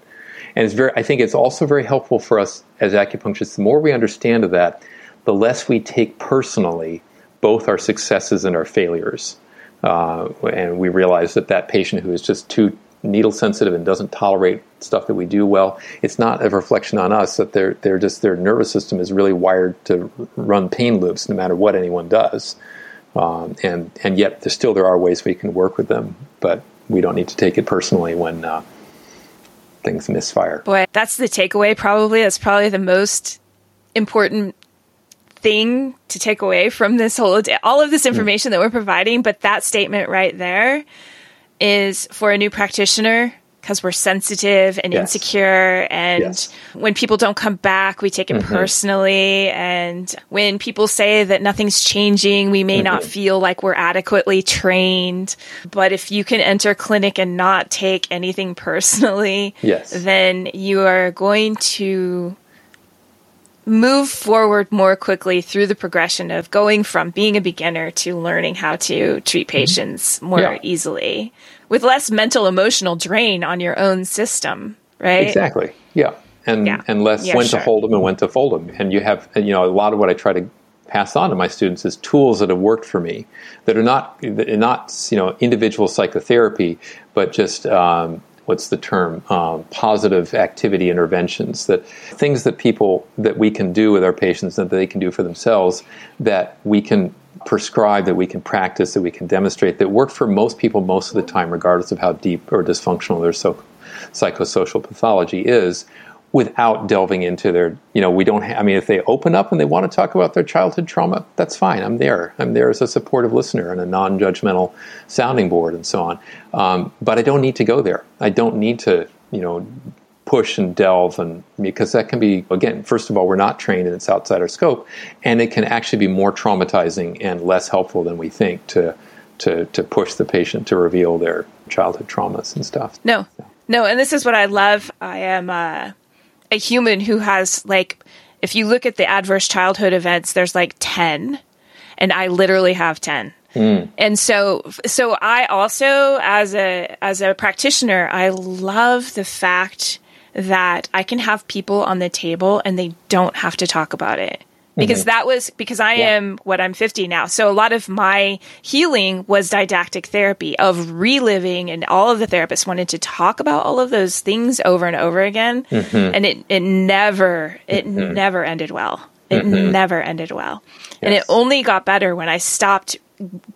and it's very. I think it's also very helpful for us as acupuncturists. The more we understand of that, the less we take personally both our successes and our failures. Uh, and we realize that that patient who is just too needle sensitive and doesn't tolerate stuff that we do well, it's not a reflection on us that they're, they're just their nervous system is really wired to run pain loops no matter what anyone does. Um, and and yet still there are ways we can work with them, but we don't need to take it personally when uh, things misfire. Boy, that's the takeaway. Probably that's probably the most important thing to take away from this whole day, all of this information that we're providing but that statement right there is for a new practitioner because we're sensitive and yes. insecure and yes. when people don't come back we take it mm-hmm. personally and when people say that nothing's changing we may mm-hmm. not feel like we're adequately trained but if you can enter clinic and not take anything personally yes. then you are going to move forward more quickly through the progression of going from being a beginner to learning how to treat mm-hmm. patients more yeah. easily with less mental emotional drain on your own system right exactly yeah and yeah. and less yeah, when sure. to hold them and when to fold them and you have you know a lot of what i try to pass on to my students is tools that have worked for me that are not not you know individual psychotherapy but just um, what's the term um, positive activity interventions that things that people that we can do with our patients that they can do for themselves that we can prescribe that we can practice that we can demonstrate that work for most people most of the time regardless of how deep or dysfunctional their so, psychosocial pathology is without delving into their, you know, we don't, ha- I mean, if they open up and they want to talk about their childhood trauma, that's fine. I'm there. I'm there as a supportive listener and a non judgmental sounding board and so on. Um, but I don't need to go there. I don't need to, you know, push and delve and because that can be again first of all we're not trained and it's outside our scope and it can actually be more traumatizing and less helpful than we think to to to push the patient to reveal their childhood traumas and stuff no no and this is what i love i am uh, a human who has like if you look at the adverse childhood events there's like 10 and i literally have 10 Mm. And so so I also as a as a practitioner I love the fact that I can have people on the table and they don't have to talk about it. Because mm-hmm. that was because I yeah. am what I'm 50 now. So a lot of my healing was didactic therapy of reliving, and all of the therapists wanted to talk about all of those things over and over again. Mm-hmm. And it, it never, it mm-hmm. never ended well. It mm-hmm. never ended well. Yes. And it only got better when I stopped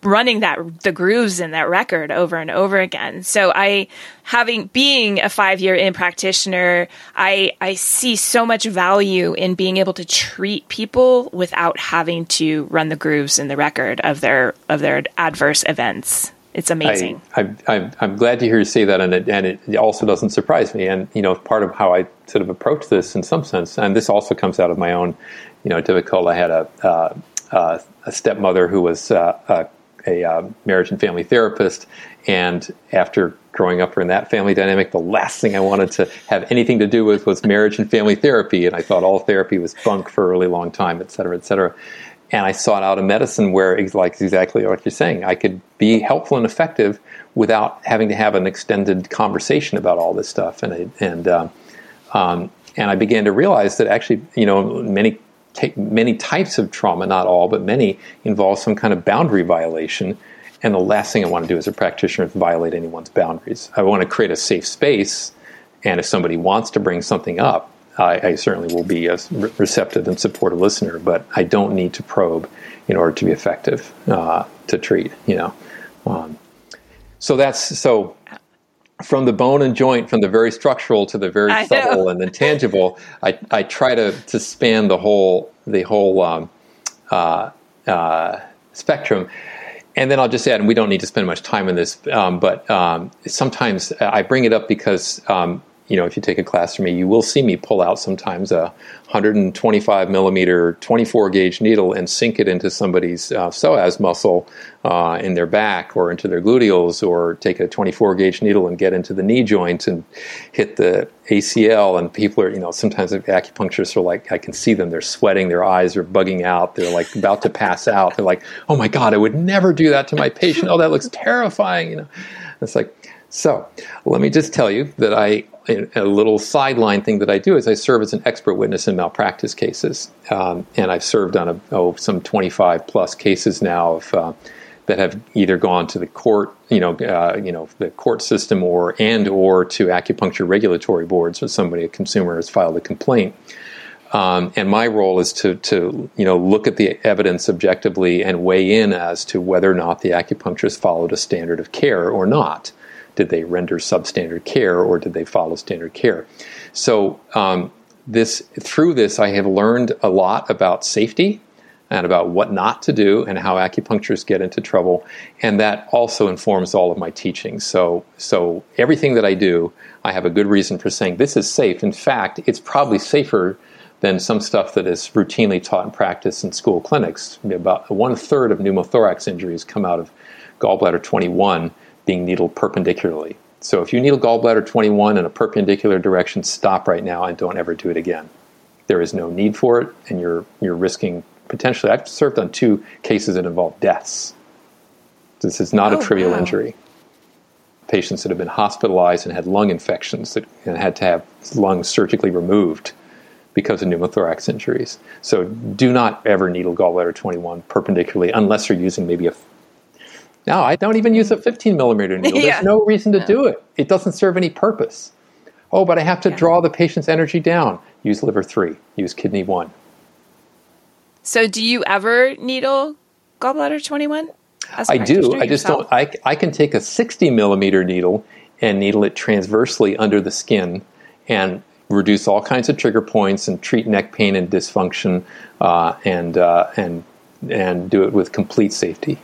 running that the grooves in that record over and over again. So I having being a 5 year in practitioner, I I see so much value in being able to treat people without having to run the grooves in the record of their of their adverse events. It's amazing. I, I, I'm glad to hear you say that, and it, and it also doesn't surprise me. And you know, part of how I sort of approach this, in some sense, and this also comes out of my own, you know, difficult. I had a uh, uh, a stepmother who was uh, a, a uh, marriage and family therapist. And after growing up in that family dynamic, the last thing I wanted to have anything to do with was marriage and family therapy. And I thought all therapy was bunk for a really long time, et cetera, et cetera. And I sought out a medicine where, like exactly what you're saying, I could be helpful and effective without having to have an extended conversation about all this stuff. And and uh, um, and I began to realize that actually, you know, many many types of trauma, not all, but many, involve some kind of boundary violation. And the last thing I want to do as a practitioner is violate anyone's boundaries. I want to create a safe space. And if somebody wants to bring something up, I, I certainly will be a receptive and supportive listener, but I don't need to probe in order to be effective uh, to treat, you know. Um, so that's so from the bone and joint, from the very structural to the very I subtle know. and intangible, I, I try to, to span the whole the whole um, uh, uh, spectrum. And then I'll just add, and we don't need to spend much time on this, um, but um, sometimes I bring it up because um, you know, if you take a class from me, you will see me pull out sometimes a 125 millimeter 24 gauge needle and sink it into somebody's uh, psoas muscle uh, in their back or into their gluteals, or take a 24 gauge needle and get into the knee joint and hit the ACL. And people are, you know, sometimes acupuncturists are like, I can see them, they're sweating, their eyes are bugging out, they're like about to pass out. They're like, oh my God, I would never do that to my patient. Oh, that looks terrifying, you know. It's like, so let me just tell you that I a little sideline thing that I do is I serve as an expert witness in malpractice cases, um, and I've served on a, oh, some 25 plus cases now of, uh, that have either gone to the court, you know, uh, you know, the court system, or and or to acupuncture regulatory boards, or somebody, a consumer, has filed a complaint. Um, and my role is to, to you know look at the evidence objectively and weigh in as to whether or not the acupuncturist followed a standard of care or not. Did they render substandard care or did they follow standard care? So um, this through this, I have learned a lot about safety and about what not to do and how acupuncturists get into trouble, and that also informs all of my teaching. So, so everything that I do, I have a good reason for saying this is safe. In fact, it's probably safer than some stuff that is routinely taught and practiced in school clinics. About one third of pneumothorax injuries come out of gallbladder 21 being needled perpendicularly. So if you needle gallbladder 21 in a perpendicular direction, stop right now and don't ever do it again. There is no need for it, and you're you're risking potentially. I've served on two cases that involve deaths. This is not oh, a trivial wow. injury. Patients that have been hospitalized and had lung infections that, and had to have lungs surgically removed because of pneumothorax injuries. So do not ever needle gallbladder 21 perpendicularly unless you're using maybe a no, I don't even use a 15 millimeter needle. Yeah. There's no reason to do it. It doesn't serve any purpose. Oh, but I have to yeah. draw the patient's energy down. Use liver three. Use kidney one. So, do you ever needle gallbladder 21? I do. I just don't. I, I can take a 60 millimeter needle and needle it transversely under the skin and reduce all kinds of trigger points and treat neck pain and dysfunction uh, and uh, and and do it with complete safety.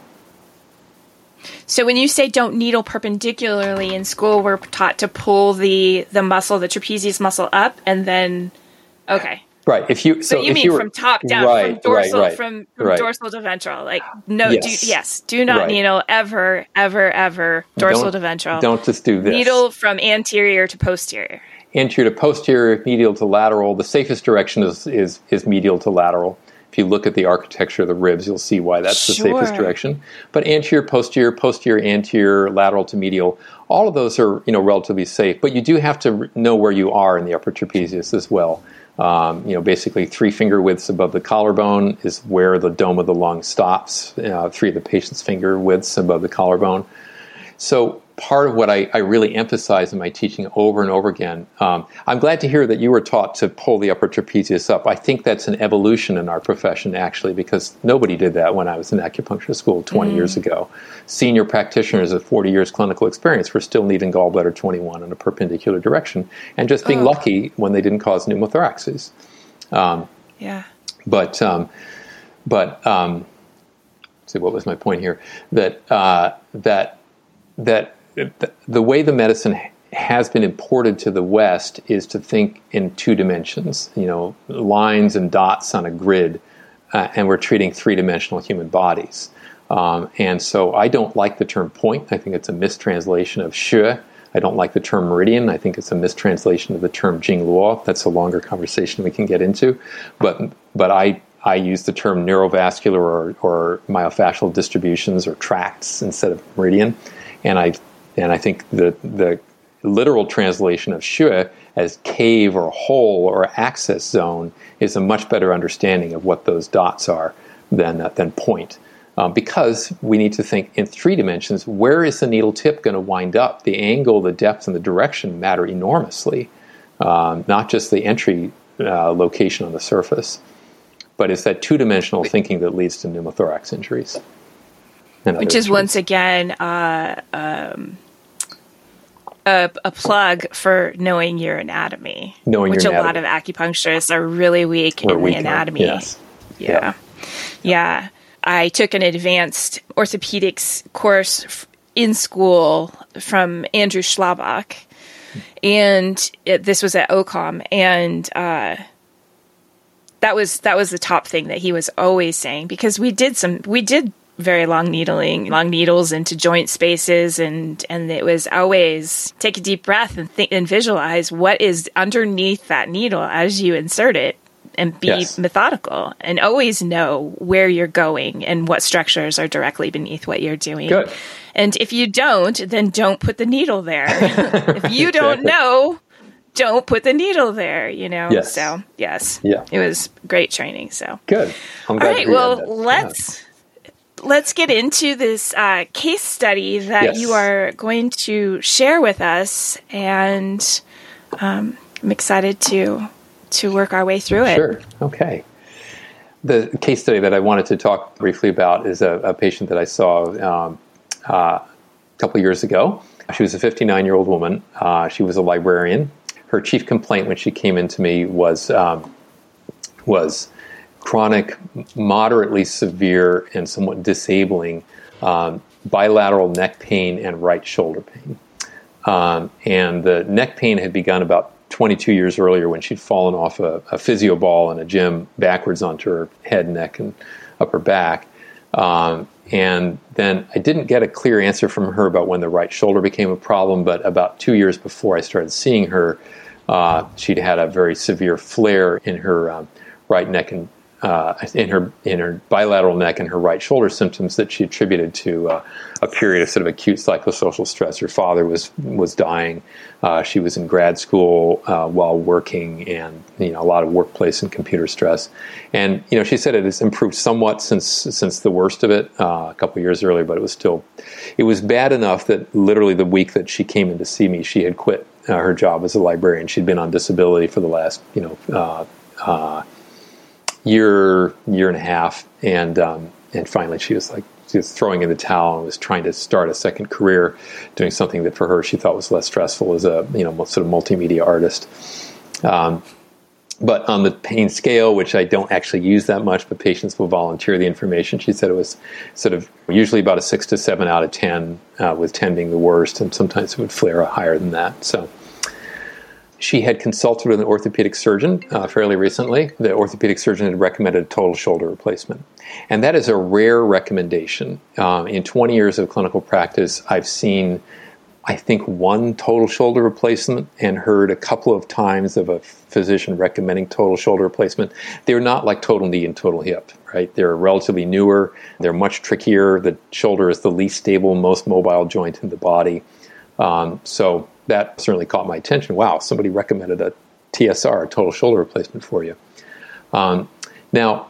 So when you say don't needle perpendicularly in school, we're taught to pull the the muscle, the trapezius muscle up, and then okay. Right. If you so, so you mean you were, from top down, right, from dorsal, right, right, from, from dorsal to ventral. Like no, Yes. do, yes, do not needle ever, ever, ever dorsal Don't- to ventral. Don't just do this. needle from anterior to posterior. anterior to posterior, medial to lateral. The safest direction is, is, is medial to lateral. If you look at the architecture of the ribs, you'll see why that's the safest direction. But anterior, posterior, posterior, anterior, lateral to medial, all of those are you know relatively safe. But you do have to know where you are in the upper trapezius as well. Um, you know, basically three finger widths above the collarbone is where the dome of the lung stops. Uh, three of the patient's finger widths above the collarbone. So part of what I, I really emphasize in my teaching over and over again, um, I'm glad to hear that you were taught to pull the upper trapezius up. I think that's an evolution in our profession, actually, because nobody did that when I was in acupuncture school 20 years ago. Senior practitioners with 40 years clinical experience were still needing gallbladder 21 in a perpendicular direction and just being lucky when they didn't cause pneumothoraxes. Yeah. But um, but um, let's see, what was my point here? That uh, that that th- the way the medicine has been imported to the West is to think in two dimensions. You know, lines and dots on a grid, uh, and we're treating three-dimensional human bodies. Um, and so I don't like the term point. I think it's a mistranslation of xue. I don't like the term meridian. I think it's a mistranslation of the term jing Jingluo. That's a longer conversation we can get into. But but I I use the term neurovascular or, or myofascial distributions or tracts instead of meridian. And I and I think the the literal translation of xue as cave or hole or access zone is a much better understanding of what those dots are than uh, than point. Um, because we need to think in three dimensions. Where is the needle tip going to wind up? The angle, the depth, and the direction matter enormously. Um, not just the entry uh, location on the surface, but it's that two-dimensional thinking that leads to pneumothorax injuries. Which is once again uh, um, a, a plug for knowing your anatomy, Knowing which your a lot of acupuncturists are really weak We're in weak the anatomy. Yes. Yeah. Yeah. I took an advanced orthopedics course f- in school from Andrew Schlabach. And it, this was at OCOM. And uh, that was that was the top thing that he was always saying because we did some we did very long needling long needles into joint spaces and and it was always take a deep breath and think and visualize what is underneath that needle as you insert it and be Yes. methodical and always know where you're going and what structures are directly beneath what you're doing Good. and if you don't then don't put the needle there if you don't know don't put the needle there you know Yes. so yes Yeah. it was great training so Good. I'm all glad to right well let's let's get into this uh, case study that Yes. you are going to share with us and um, i'm excited to to work our way through it Sure. Okay. The case study that I wanted to talk briefly about is a, a patient that I saw um, uh, a couple years ago. She was a 59 year old woman. Uh, she was a librarian. Her chief complaint when she came into me was um, was chronic, moderately severe, and somewhat disabling um, bilateral neck pain and right shoulder pain. Um, and the neck pain had begun about 22 years earlier when she'd fallen off a, a physio ball in a gym backwards onto her head, neck, and upper back. Um, and then I didn't get a clear answer from her about when the right shoulder became a problem, but about two years before I started seeing her, uh, she'd had a very severe flare in her um, right neck and uh, in her in her bilateral neck and her right shoulder symptoms that she attributed to uh, a period of sort of acute psychosocial stress. Her father was was dying. Uh, she was in grad school uh, while working, and you know a lot of workplace and computer stress. And you know she said it has improved somewhat since since the worst of it uh, a couple years earlier, but it was still it was bad enough that literally the week that she came in to see me, she had quit uh, her job as a librarian. She'd been on disability for the last you know. Year year and a half and um, and finally she was like she was throwing in the towel and was trying to start a second career doing something that for her she thought was less stressful as a you know sort of multimedia artist Um, but on the pain scale, which I don't actually use that much, but patients will volunteer the information. She said it was sort of usually about a six to seven out of 10, uh, with 10 being the worst, and sometimes it would flare higher than that. So she had consulted with an orthopedic surgeon uh, fairly recently. The orthopedic surgeon had recommended a total shoulder replacement. And that is a rare recommendation. Um, in 20 years of clinical practice, I've seen I think one total shoulder replacement and heard a couple of times of a physician recommending total shoulder replacement. They're not like total knee and total hip, right? They're relatively newer. They're much trickier. The shoulder is the least stable, most mobile joint in the body. Um, so that certainly caught my attention. Wow, somebody recommended a TSR, a total shoulder replacement for you. Um, now,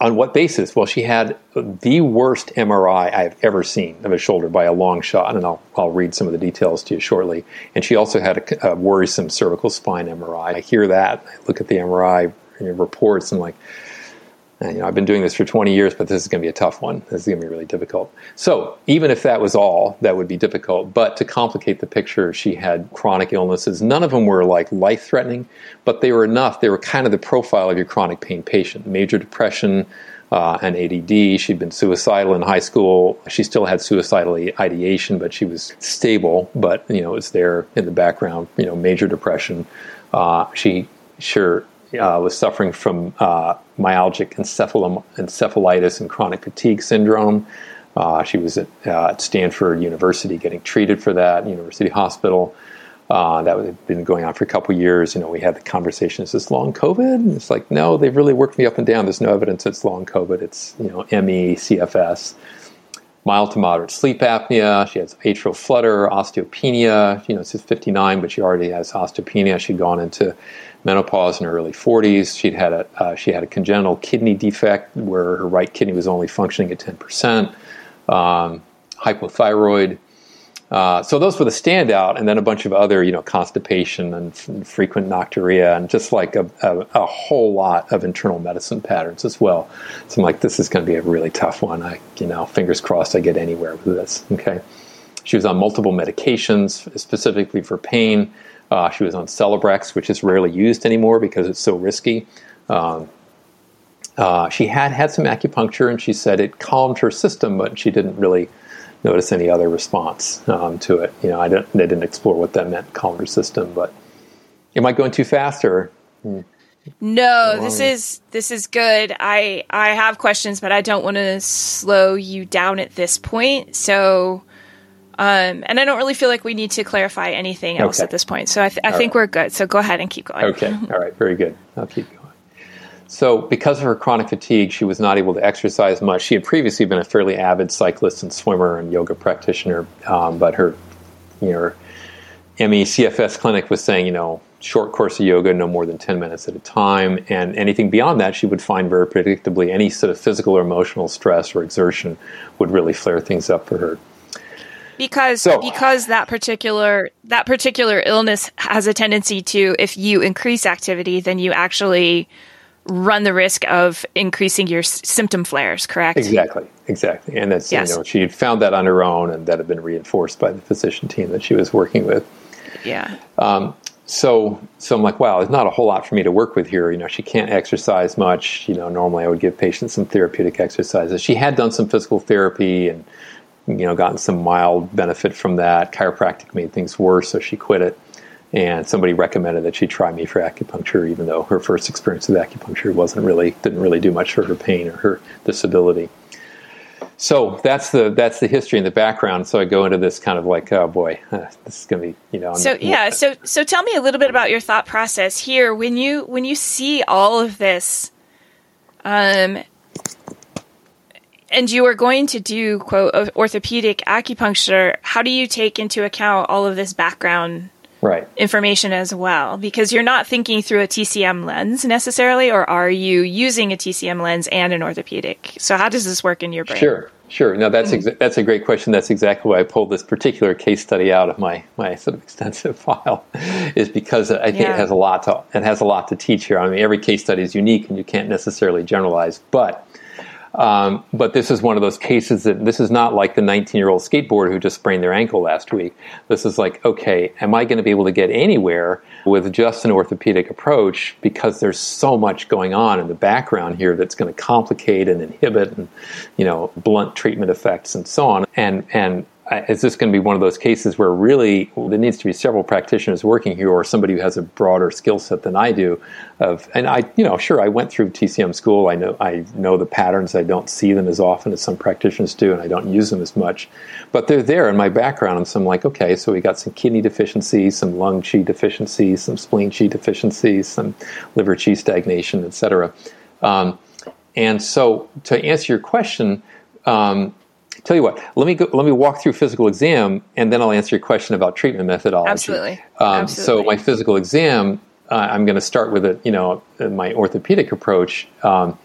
on what basis? Well, she had the worst MRI I've ever seen of a shoulder by a long shot, and I'll, I'll read some of the details to you shortly. And she also had a, a worrisome cervical spine MRI. I hear that, I look at the MRI reports, and I'm like, and, you know, I've been doing this for 20 years, but this is going to be a tough one. This is going to be really difficult. So, even if that was all, that would be difficult. But to complicate the picture, she had chronic illnesses. None of them were like life threatening, but they were enough. They were kind of the profile of your chronic pain patient major depression uh, and ADD. She'd been suicidal in high school. She still had suicidal ideation, but she was stable, but, you know, it was there in the background, you know, major depression. Uh, she sure uh, was suffering from uh, myalgic encephalitis and chronic fatigue syndrome. Uh, she was at, uh, at, Stanford University getting treated for that, University Hospital. Uh, that had been going on for a couple years. You know, we had the conversation: Is this long COVID? And it's like, no, they've really worked me up and down. There's no evidence it's long COVID. It's you know ME, CFS, mild to moderate sleep apnea. She has atrial flutter, osteopenia. You know, she's 59, but she already has osteopenia. She'd gone into menopause in her early 40s. She'd had a uh, she had a congenital kidney defect where her right kidney was only functioning at 10 percent. Um, hypothyroid. Uh, so those were the standout, and then a bunch of other, you know, constipation and f- frequent nocturia, and just like a, a, a, whole lot of internal medicine patterns as well. So I'm like, this is going to be a really tough one. I, you know, fingers crossed I get anywhere with this. Okay. She was on multiple medications, specifically for pain. Uh, she was on Celebrex, which is rarely used anymore because it's so risky. Um, uh, she had had some acupuncture, and she said it calmed her system, but she didn't really notice any other response um, to it. You know, I didn't, they didn't explore what that meant, calmed her system. But am I going too fast, or? Hmm. No, this is this is good. I I have questions, but I don't want to slow you down at this point. So um, and I don't really feel like we need to clarify anything else okay. at this point. So I, th- I think right. we're good. So go ahead and keep going. Okay. All right. Very good. I'll keep going. So, because of her chronic fatigue, she was not able to exercise much. She had previously been a fairly avid cyclist and swimmer and yoga practitioner, um, but her, you know, ME CFS clinic was saying, you know, short course of yoga, no more than 10 minutes at a time. And anything beyond that, she would find very predictably any sort of physical or emotional stress or exertion would really flare things up for her because so, because that particular that particular illness has a tendency to if you increase activity then you actually run the risk of increasing your s- symptom flares correct exactly exactly and that's yes. you know she had found that on her own and that had been reinforced by the physician team that she was working with yeah um, so so I'm like, wow, there's not a whole lot for me to work with here. You know, she can't exercise much. You know, normally I would give patients some therapeutic exercises. She had done some physical therapy and you know, gotten some mild benefit from that. Chiropractic made things worse, so she quit it. And somebody recommended that she try me for acupuncture, even though her first experience with acupuncture wasn't really didn't really do much for her pain or her disability. So that's the that's the history and the background. So I go into this kind of like, oh boy, this is going to be you know. So yeah, so so tell me a little bit about your thought process here when you when you see all of this. Um, and you are going to do quote orthopedic acupuncture. How do you take into account all of this background right. information as well? Because you're not thinking through a tcm lens necessarily or are you using a tcm lens and an orthopedic? So how does this work in your brain? Sure sure. No that's mm-hmm. exa- that's a great question. That's exactly why i pulled this particular case study out of my my sort of extensive file is because i think yeah. it has a lot to it has a lot to teach here. I mean every case study is unique and you can't necessarily generalize but Um, but this is one of those cases that this is not like the 19 year old skateboarder who just sprained their ankle last week. This is like, okay, am I going to be able to get anywhere with just an orthopedic approach because there's so much going on in the background here that's going to complicate and inhibit and, you know, blunt treatment effects and so on. And, and is this going to be one of those cases where really there needs to be several practitioners working here or somebody who has a broader skill set than I do of and I you know sure I went through TCM school. I know I know the patterns. I don't see them as often as some practitioners do and I don't use them as much. But they're there in my background and so I'm like okay so we got some kidney deficiencies some lung qi deficiencies some spleen qi deficiencies some liver qi stagnation etc um, and so to answer your question um, Tell you what, let me go, let me walk through physical exam, and then I'll answer your question about treatment methodology. Absolutely. Um, Absolutely. So my physical exam, uh, I'm going to start with a you know my orthopedic approach, um,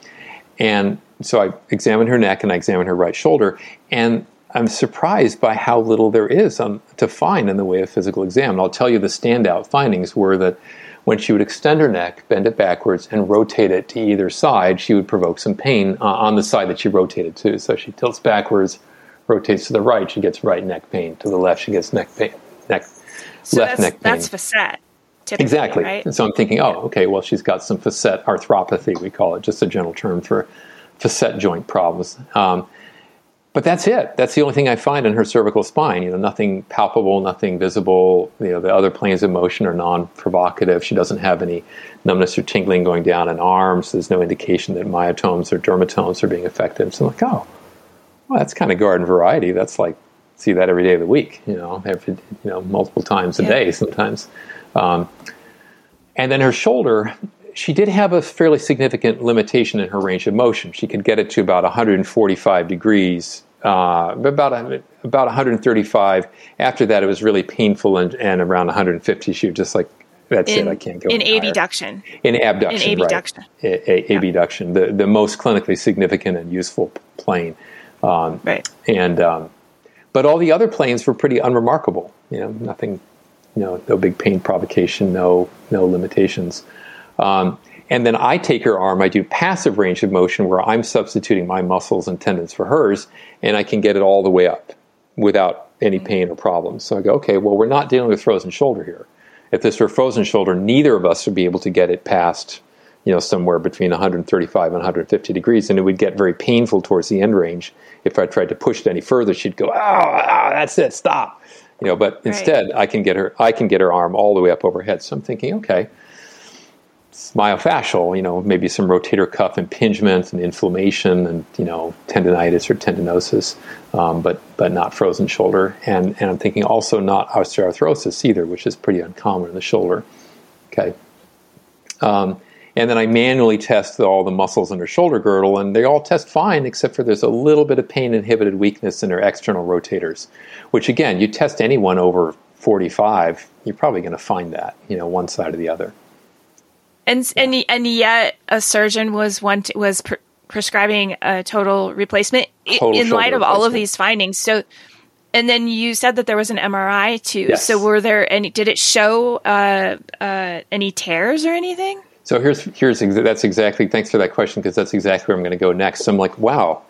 and so I examine her neck and I examine her right shoulder, and I'm surprised by how little there is on, to find in the way of physical exam. And I'll tell you the standout findings were that when she would extend her neck, bend it backwards, and rotate it to either side, she would provoke some pain uh, on the side that she rotated to. So she tilts backwards, rotates to the right, she gets right neck pain. To the left, she gets neck pain. Neck, so left neck pain. That's facet. Typically, exactly. Right? And so I'm thinking, oh, okay, well, she's got some facet arthropathy, we call it, just a general term for facet joint problems. Um, but that's it. That's the only thing I find in her cervical spine. You know, nothing palpable, nothing visible. You know, the other planes of motion are non-provocative. She doesn't have any numbness or tingling going down in arms. There's no indication that myotomes or dermatomes are being affected. So I'm like, oh, well, that's kind of garden variety. That's like see that every day of the week. You know, every you know multiple times a yeah. day sometimes. Um, and then her shoulder, she did have a fairly significant limitation in her range of motion. She could get it to about 145 degrees, uh, about about 135. After that, it was really painful, and, and around 150, she was just like, "That's in, it, I can't go." In abduction. In abduction. In abduction. Right. A, a, abduction, the the most clinically significant and useful plane. Um, right. And um, but all the other planes were pretty unremarkable. You know, nothing. You know, no big pain provocation, no no limitations. Um, and then I take her arm, I do passive range of motion where I'm substituting my muscles and tendons for hers, and I can get it all the way up without any mm-hmm. pain or problems. So I go, okay, well, we're not dealing with frozen shoulder here. If this were frozen shoulder, neither of us would be able to get it past, you know, somewhere between 135 and 150 degrees, and it would get very painful towards the end range. If I tried to push it any further, she'd go, oh, oh that's it, stop. You know, but instead. I can get her, I can get her arm all the way up overhead. So I'm thinking, okay, myofascial, you know, maybe some rotator cuff impingement and inflammation and, you know, tendonitis or tendinosis, um, but, but not frozen shoulder. And, and I'm thinking also not osteoarthrosis either, which is pretty uncommon in the shoulder. Okay. Um, and then I manually test all the muscles in her shoulder girdle, and they all test fine, except for there's a little bit of pain inhibited weakness in her external rotators, which again, you test anyone over 45, you're probably going to find that, you know, one side or the other. And and and yet a surgeon was one to, was pre- prescribing a total replacement total in light of all of these findings. So, and then you said that there was an MRI too. Yes. So were there any? Did it show uh, uh, any tears or anything? So here's here's that's exactly. Thanks for that question because that's exactly where I'm going to go next. So I'm like, wow,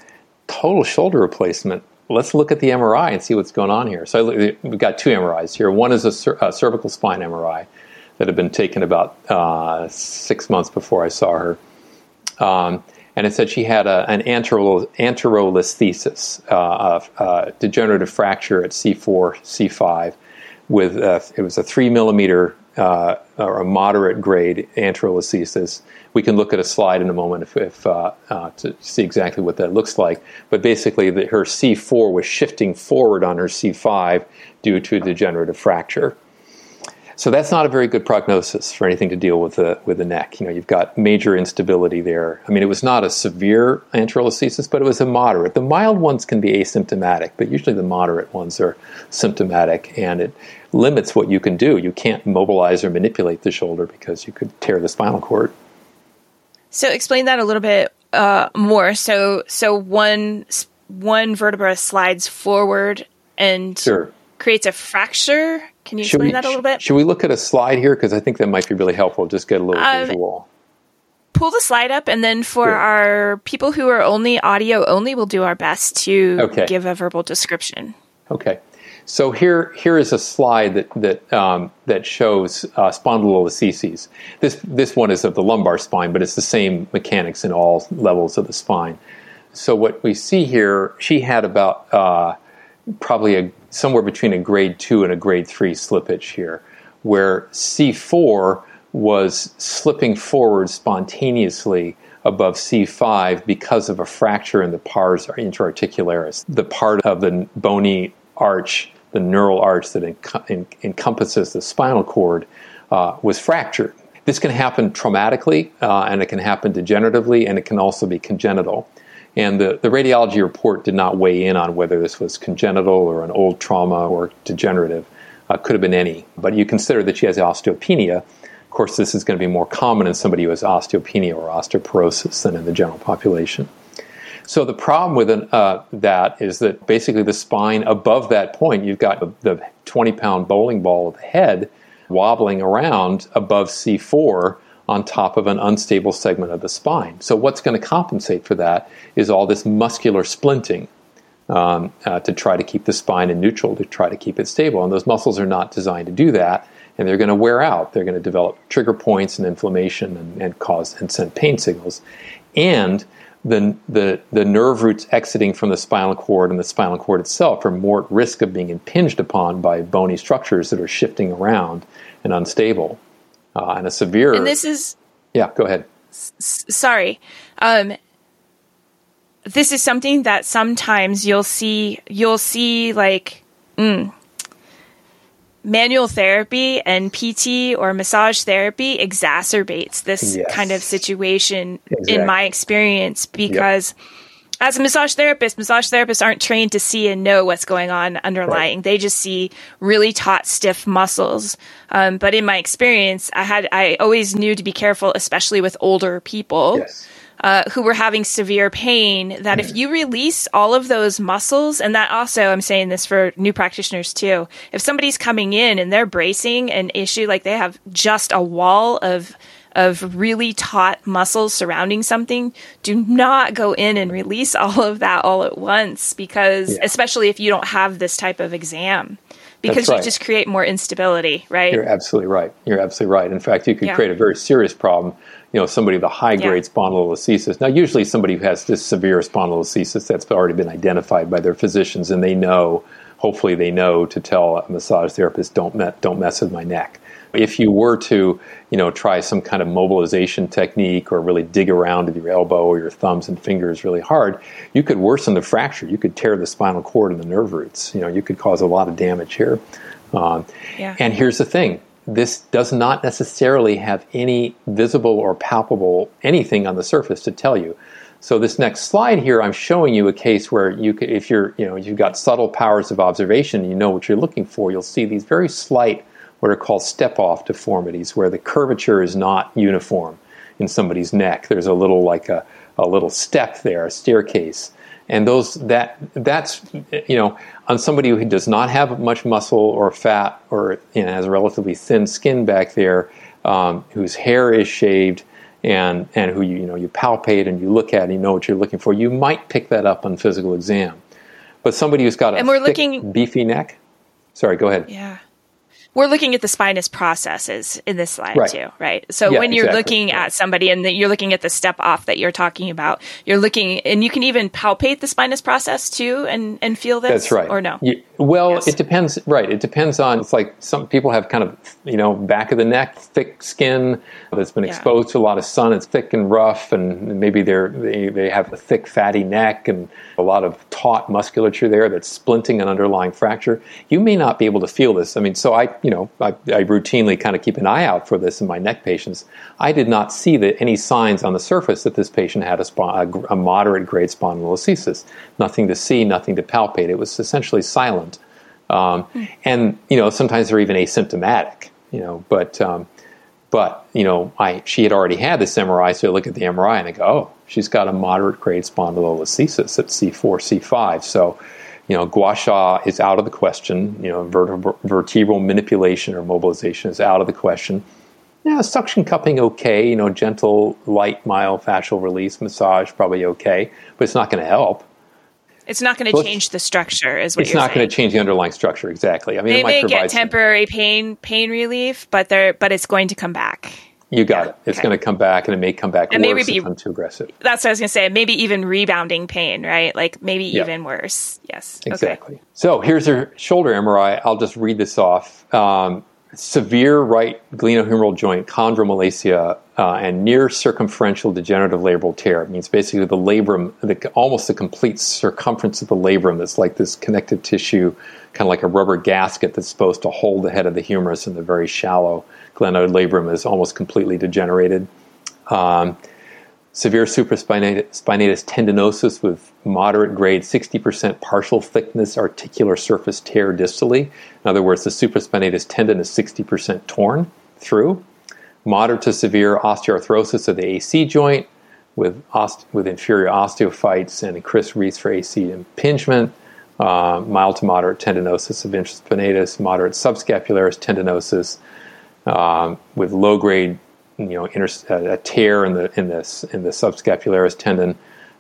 total shoulder replacement. Let's look at the MRI and see what's going on here. So we've got two MRIs here. One is a, a cervical spine MRI that had been taken about uh, six months before I saw her. Um, and it said she had a, an antero, anterolisthesis, uh, a, a, degenerative fracture at C4, C5, with a, it was a three millimeter uh, or a moderate grade anterolisthesis. We can look at a slide in a moment if, if uh, uh, to see exactly what that looks like. But basically, the, her C4 was shifting forward on her C5 due to degenerative fracture. So that's not a very good prognosis for anything to deal with the with the neck. You know, you've got major instability there. I mean, it was not a severe anterolisthesis, but it was a moderate. The mild ones can be asymptomatic, but usually the moderate ones are symptomatic, and it limits what you can do. You can't mobilize or manipulate the shoulder because you could tear the spinal cord. So, explain that a little bit uh, more. So, so one one vertebra slides forward and sure. creates a fracture can you explain we, that a little bit? Should we look at a slide here? Because I think that might be really helpful. Just get a little um, visual. pull the slide up, and then for sure. our people who are only audio only, we'll do our best to okay. give a verbal description. Okay. So here, here is a slide that that um, that shows uh, spondylolistheses. This this one is of the lumbar spine, but it's the same mechanics in all levels of the spine. So what we see here, she had about uh, probably a somewhere between a grade two and a grade three slippage here, where C4 was slipping forward spontaneously above C5 because of a fracture in the pars interarticularis, the part of the bony arch, the neural arch that en- encompasses the spinal cord, uh, was fractured. This can happen traumatically, uh, and it can happen degeneratively, and it can also be congenital. And the, the radiology report did not weigh in on whether this was congenital or an old trauma or degenerative. Uh, could have been any. But you consider that she has osteopenia. Of course, this is going to be more common in somebody who has osteopenia or osteoporosis than in the general population. So the problem with an, uh, that is that basically the spine above that point, you've got the 20 pound bowling ball of the head wobbling around above C4 on top of an unstable segment of the spine. So what's going to compensate for that is all this muscular splinting um, uh, to try to keep the spine in neutral, to try to keep it stable. And those muscles are not designed to do that, and they're going to wear out. They're going to develop trigger points and inflammation and, and cause and send pain signals. And the, the, the nerve roots exiting from the spinal cord and the spinal cord itself are more at risk of being impinged upon by bony structures that are shifting around and unstable. Uh, and a severe. And this is. Yeah, go ahead. S- sorry. Um, this is something that sometimes you'll see. You'll see like. Mm, manual therapy and PT or massage therapy exacerbates this yes. kind of situation exactly. in my experience because yep. As a massage therapist, massage therapists aren't trained to see and know what's going on underlying. Right. They just see really taut, stiff muscles. Um, but in my experience, I had I always knew to be careful, especially with older people. Yes uh, who were having severe pain that if you release all of those muscles, and that also, I'm saying this for new practitioners too, if somebody's coming in and they're bracing an issue, like they have just a wall of of really taut muscles surrounding something, do not go in and release all of that all at once because, yeah. especially if you don't have this type of exam, because right. you just create more instability, right? You're absolutely right. You're absolutely right. In fact, you could yeah. create a very serious problem you know somebody with a high grade yeah. spondylolisthesis. Now, usually somebody who has this severe spondylolisthesis that's already been identified by their physicians, and they know, hopefully, they know to tell a massage therapist, "Don't me- don't mess with my neck." If you were to, you know, try some kind of mobilization technique or really dig around with your elbow or your thumbs and fingers really hard, you could worsen the fracture. You could tear the spinal cord and the nerve roots. You know, you could cause a lot of damage here. Um, yeah. And here's the thing: this does not necessarily have any visible or palpable anything on the surface to tell you. So this next slide here, I'm showing you a case where you could, if you're, you know, you've got subtle powers of observation, you know what you're looking for. You'll see these very slight, what are called step-off deformities, where the curvature is not uniform in somebody's neck. There's a little like a, a little step there, a staircase, and those that that's you know on somebody who does not have much muscle or fat or you know, has relatively thin skin back there, um, whose hair is shaved, and and who you, you know you palpate and you look at and you know what you're looking for, you might pick that up on physical exam. But somebody who's got a and we're thick, looking beefy neck. Sorry, go ahead. Yeah we're looking at the spinous processes in this slide right. too, right? So yeah, when you're exactly. looking at somebody and the, you're looking at the step off that you're talking about, you're looking and you can even palpate the spinous process too and, and feel this. That's right. Or no? You, well, yes. it depends. Right. It depends on, it's like some people have kind of, you know, back of the neck, thick skin that's been exposed yeah. to a lot of sun. It's thick and rough and maybe they're, they, they have a thick fatty neck and a lot of taut musculature there that's splinting an underlying fracture. You may not be able to feel this. I mean, so I, you know, I, I, routinely kind of keep an eye out for this in my neck patients. I did not see that any signs on the surface that this patient had a, a, a moderate grade spondylolisthesis. Nothing to see, nothing to palpate. It was essentially silent. Um, mm. And you know, sometimes they're even asymptomatic. You know, but um, but you know, I she had already had this MRI, so I look at the MRI and I go, oh, she's got a moderate grade spondylolisthesis at C4, C5. So you know, gua sha is out of the question. You know, vertebral, vertebral manipulation or mobilization is out of the question. Yeah, suction cupping okay. You know, gentle, light, mild fascial release, massage probably okay, but it's not going to help. It's not going to so change the structure, is what it's not going to change the underlying structure exactly. I mean, they may get temporary some, pain pain relief, but they're but it's going to come back. You got yeah, it. It's okay. going to come back, and it may come back and worse maybe be, if too aggressive. That's what I was going to say. Maybe even rebounding pain, right? Like maybe yep. even worse. Yes, exactly. Okay. So here's her shoulder MRI. I'll just read this off. Um, severe right glenohumeral joint chondromalacia uh, and near circumferential degenerative labral tear. It means basically the labrum, the, almost the complete circumference of the labrum that's like this connective tissue, kind of like a rubber gasket that's supposed to hold the head of the humerus in the very shallow glenoid labrum is almost completely degenerated. Um, severe supraspinatus tendinosis with moderate grade 60% partial thickness articular surface tear distally. In other words, the supraspinatus tendon is 60% torn through. Moderate to severe osteoarthrosis of the AC joint with, oste- with inferior osteophytes and Chris Reese for AC impingement. Uh, mild to moderate tendinosis of infraspinatus, moderate subscapularis tendinosis um, with low grade you know, inter- a tear in the in this in the subscapularis tendon,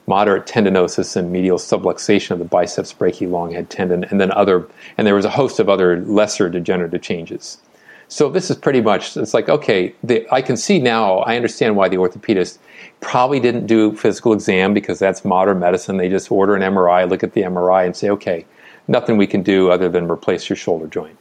moderate tendinosis and medial subluxation of the biceps brachii long head tendon, and then other and there was a host of other lesser degenerative changes. So this is pretty much it's like okay, the, I can see now. I understand why the orthopedist probably didn't do physical exam because that's modern medicine. They just order an MRI, look at the MRI, and say, okay, nothing we can do other than replace your shoulder joint.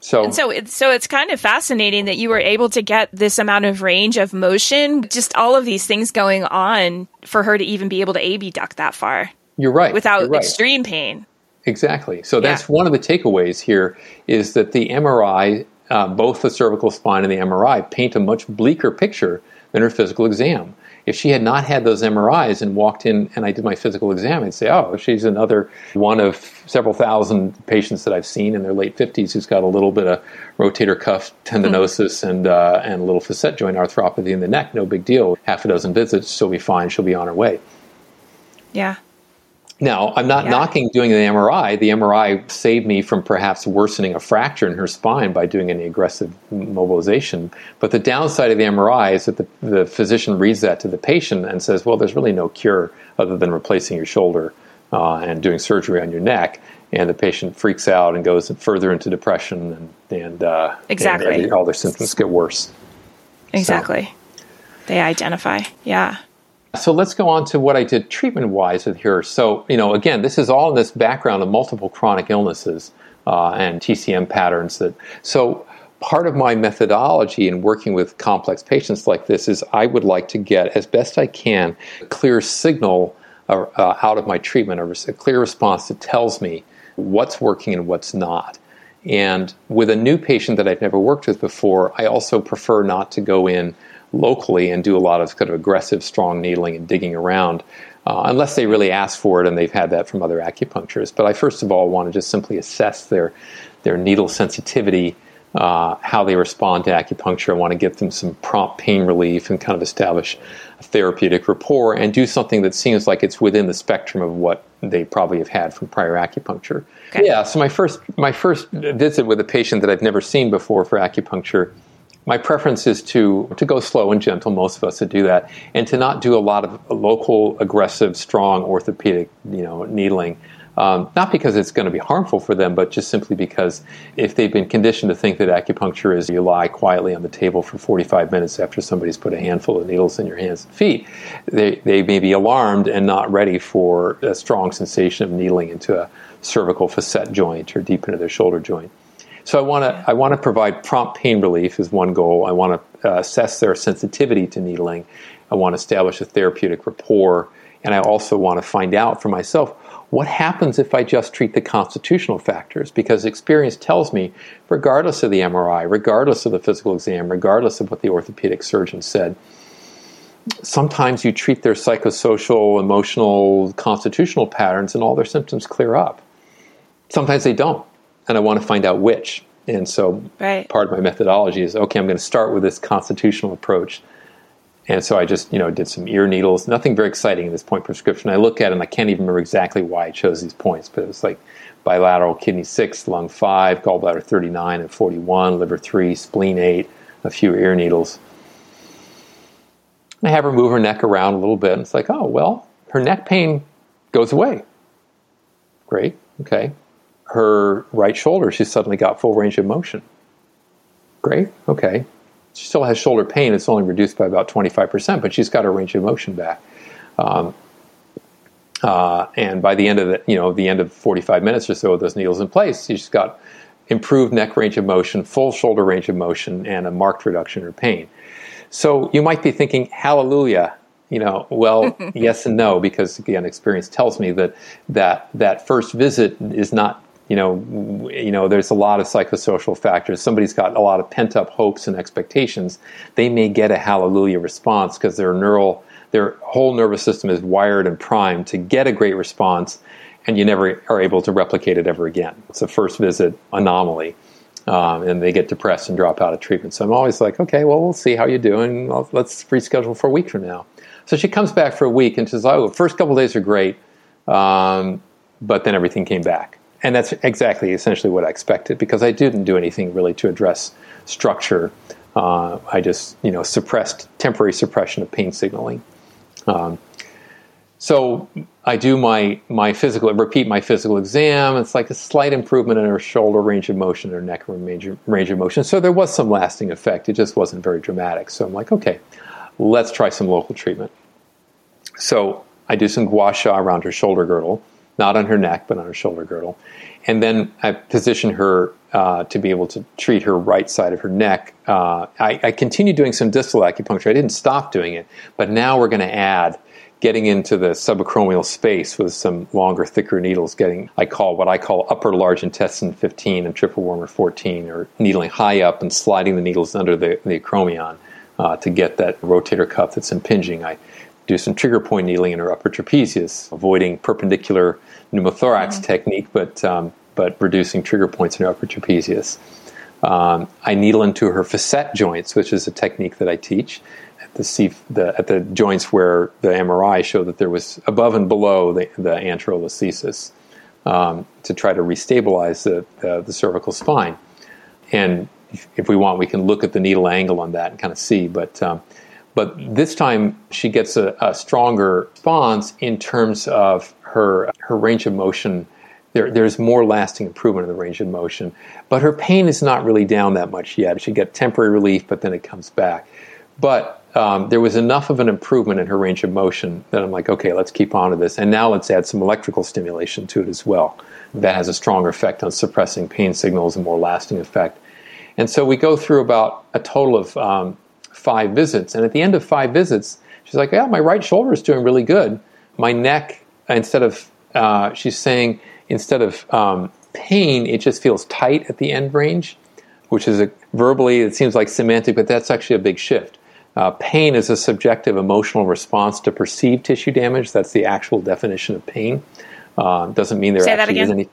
So, and so, it's, so it's kind of fascinating that you were able to get this amount of range of motion, just all of these things going on for her to even be able to abduct that far. You're right. Without you're right. extreme pain. Exactly. So that's yeah. one of the takeaways here is that the MRI, uh, both the cervical spine and the MRI, paint a much bleaker picture than her physical exam if she had not had those MRIs and walked in and I did my physical exam, I'd say, oh, she's another one of several thousand patients that I've seen in their late 50s who's got a little bit of rotator cuff tendinosis mm-hmm. and, uh, and a little facet joint arthropathy in the neck. No big deal. Half a dozen visits, she'll be fine. She'll be on her way. Yeah. Now, I'm not yeah. knocking doing the MRI. The MRI saved me from perhaps worsening a fracture in her spine by doing any aggressive mobilization. But the downside of the MRI is that the, the physician reads that to the patient and says, well, there's really no cure other than replacing your shoulder uh, and doing surgery on your neck. And the patient freaks out and goes further into depression, and, and, uh, exactly. and all their symptoms get worse. Exactly. So. They identify. Yeah. So let's go on to what I did treatment wise with her. So, you know, again, this is all in this background of multiple chronic illnesses uh, and TCM patterns. That so part of my methodology in working with complex patients like this is I would like to get as best I can a clear signal uh, uh, out of my treatment, a clear response that tells me what's working and what's not. And with a new patient that I've never worked with before, I also prefer not to go in locally and do a lot of kind of aggressive, strong needling and digging around, uh, unless they really ask for it and they've had that from other acupuncturists. But I first of all want to just simply assess their their needle sensitivity, uh, how they respond to acupuncture. I want to give them some prompt pain relief and kind of establish a therapeutic rapport and do something that seems like it's within the spectrum of what they probably have had from prior acupuncture. Okay. Yeah. So my first my first visit with a patient that I've never seen before for acupuncture my preference is to to go slow and gentle. Most of us to do that, and to not do a lot of local, aggressive, strong orthopedic, you know, needling. Um, not because it's going to be harmful for them, but just simply because if they've been conditioned to think that acupuncture is you lie quietly on the table for 45 minutes after somebody's put a handful of needles in your hands and feet, they, they may be alarmed and not ready for a strong sensation of needling into a cervical facet joint or deep into their shoulder joint. So I want to I want to provide prompt pain relief is one goal. I want to uh, assess their sensitivity to needling. I want to establish a therapeutic rapport, and I also want to find out for myself what happens if I just treat the constitutional factors? Because experience tells me, regardless of the MRI, regardless of the physical exam, regardless of what the orthopedic surgeon said, sometimes you treat their psychosocial, emotional, constitutional patterns and all their symptoms clear up. Sometimes they don't and I want to find out which. And so right. part of my methodology is okay, I'm going to start with this constitutional approach. And so I just, you know, did some ear needles. Nothing very exciting in this point prescription. I look at it and I can't even remember exactly why I chose these points, but it was like bilateral kidney six, lung five, gallbladder 39 and 41, liver three, spleen eight, a few ear needles. And I have her move her neck around a little bit, and it's like, oh, well, her neck pain goes away. Great, okay. Her right shoulder, she suddenly got full range of motion. Great, okay. She still has shoulder pain, it's only reduced by about 25%, but she's got her range of motion back. Um, uh, and by the end of the, you know, the end of 45 minutes or so with those needles in place, she's got improved neck range of motion, full shoulder range of motion, and a marked reduction in her pain. So you might be thinking, hallelujah. You know, well, yes and no, because again, experience tells me that that that first visit is not you know, you know, there's a lot of psychosocial factors. Somebody's got a lot of pent up hopes and expectations. They may get a hallelujah response because their neural, their whole nervous system is wired and primed to get a great response, and you never are able to replicate it ever again. It's a first visit anomaly. Um, and they get depressed and drop out of treatment. So I'm always like, okay, well, we'll see how you're doing. Let's reschedule for a week from now. So she comes back for a week and says, oh, first couple days are great, um, but then everything came back. And that's exactly, essentially what I expected because I didn't do anything really to address structure. Uh, I just, you know, suppressed temporary suppression of pain signaling. Um, so I do my my physical repeat my physical exam. It's like a slight improvement in her shoulder range of motion, her neck range range of motion. So there was some lasting effect. It just wasn't very dramatic. So I'm like, okay, let's try some local treatment. So I do some gua sha around her shoulder girdle, not on her neck, but on her shoulder girdle, and then I position her uh, to be able to treat her right side of her neck. Uh, I, I continue doing some distal acupuncture. I didn't stop doing it, but now we're going to add getting into the subacromial space with some longer, thicker needles, getting, I call what I call upper large intestine 15 and triple warmer 14, or needling high up and sliding the needles under the, the acromion uh, to get that rotator cuff that's impinging. I do some trigger point needling in her upper trapezius, avoiding perpendicular pneumothorax mm-hmm. technique, but, um, but reducing trigger points in her upper trapezius. Um, I needle into her facet joints, which is a technique that I teach the, C, the at the joints where the MRI showed that there was above and below the, the anterolisthesis um, to try to restabilize the, the, the cervical spine. And if, if, we want, we can look at the needle angle on that and kind of see. But um, but this time she gets a, a, stronger response in terms of her her range of motion. There, there's more lasting improvement in the range of motion, but her pain is not really down that much yet. She get temporary relief, but then it comes back. But um, there was enough of an improvement in her range of motion that I'm like, okay, let's keep on to this. And now let's add some electrical stimulation to it as well. That has a stronger effect on suppressing pain signals, a more lasting effect. And so we go through about a total of um, five visits. And at the end of five visits, she's like, yeah, my right shoulder is doing really good. My neck, instead of, uh, she's saying, instead of um, pain, it just feels tight at the end range, which is a, verbally, it seems like semantic, but that's actually a big shift uh, pain is a subjective emotional response to perceived tissue damage. That's the actual definition of pain. Uh, doesn't mean there Say actually is any.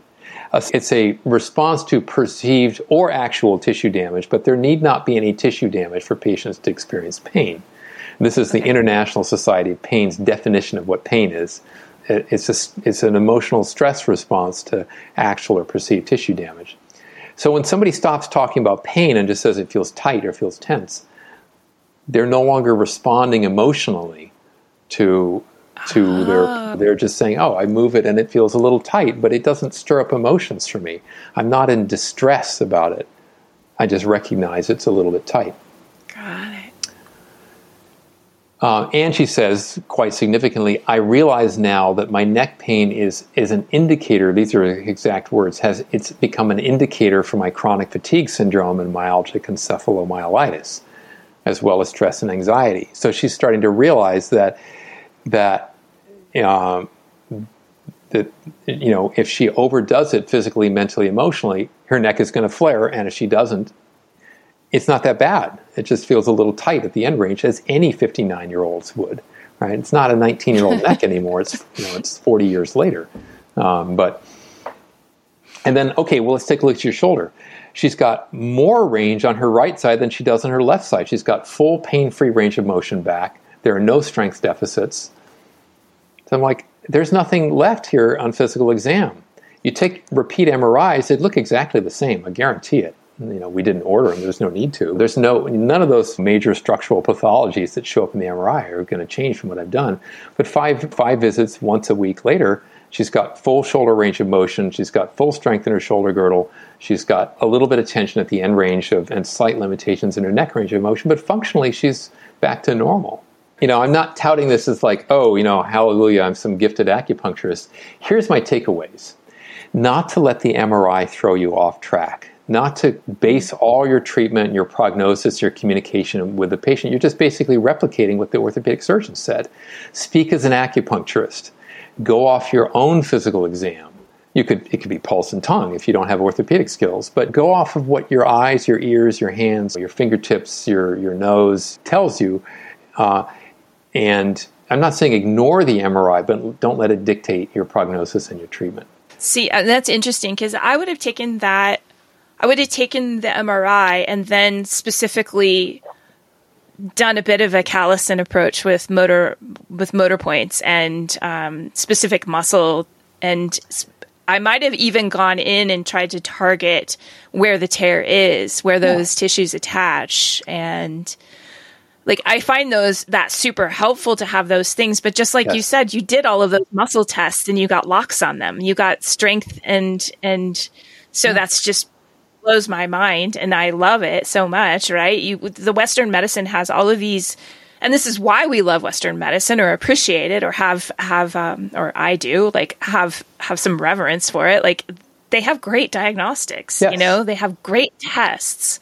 It's a response to perceived or actual tissue damage, but there need not be any tissue damage for patients to experience pain. This is the International Society of Pain's definition of what pain is. It's, a, it's an emotional stress response to actual or perceived tissue damage. So when somebody stops talking about pain and just says it feels tight or feels tense, they're no longer responding emotionally to to oh. their ah. they're just saying oh i move it and it feels a little tight but it doesn't stir up emotions for me i'm not in distress about it i just recognize it's a little bit tight got it uh, and she says quite significantly i realize now that my neck pain is is an indicator these are exact words has it's become an indicator for my chronic fatigue syndrome and myalgic encephalomyelitis as well as stress and anxiety. So she's starting to realize that that um, that you know if she overdoes it physically, mentally, emotionally, her neck is going to flare, and if she doesn't, it's not that bad. It just feels a little tight at the end range, as any 59 year olds would. Right? It's not a 19 year old neck anymore. It's you know it's 40 years later, um, but And then, okay, well, let's take a look at your shoulder. She's got more range on her right side than she does on her left side. She's got full pain free range of motion back. There are no strength deficits. So I'm like, there's nothing left here on physical exam. You take repeat MRIs, they look exactly the same. I guarantee it. You know, we didn't order them. There's no need to. There's no none of those major structural pathologies that show up in the MRI are going to change from what I've done. But five five visits once a week later, she's got full shoulder range of motion. She's got full strength in her shoulder girdle. She's got a little bit of tension at the end range of and slight limitations in her neck range of motion. But functionally, she's back to normal you know, I'm not touting this as like, oh, you know, hallelujah, I'm some gifted acupuncturist. Here's my takeaways not to let the MRI throw you off track, not to base all your treatment, your prognosis, your communication with the patient. You're just basically replicating what the orthopedic surgeon said. Speak as an acupuncturist, go off your own physical exam. You could, it could be pulse and tongue if you don't have orthopedic skills, but go off of what your eyes, your ears, your hands, your fingertips, your, your nose tells you. Uh, and I'm not saying ignore the MRI, but don't let it dictate your prognosis and your treatment. See, uh, that's interesting because I would have taken that, I would have taken the MRI and then specifically done a bit of a Callison approach with motor with motor points and um, specific muscle and I might have even gone in and tried to target where the tear is, where those yeah. tissues attach, and like I find those that super helpful to have those things. But just like yes. you said, you did all of those muscle tests and you got locks on them. You got strength and and so yeah. that's just blows my mind and I love it so much, right? You the Western medicine has all of these and this is why we love Western medicine or appreciate it or have have um, or I do like have have some reverence for it. Like they have great diagnostics, yes. you know, they have great tests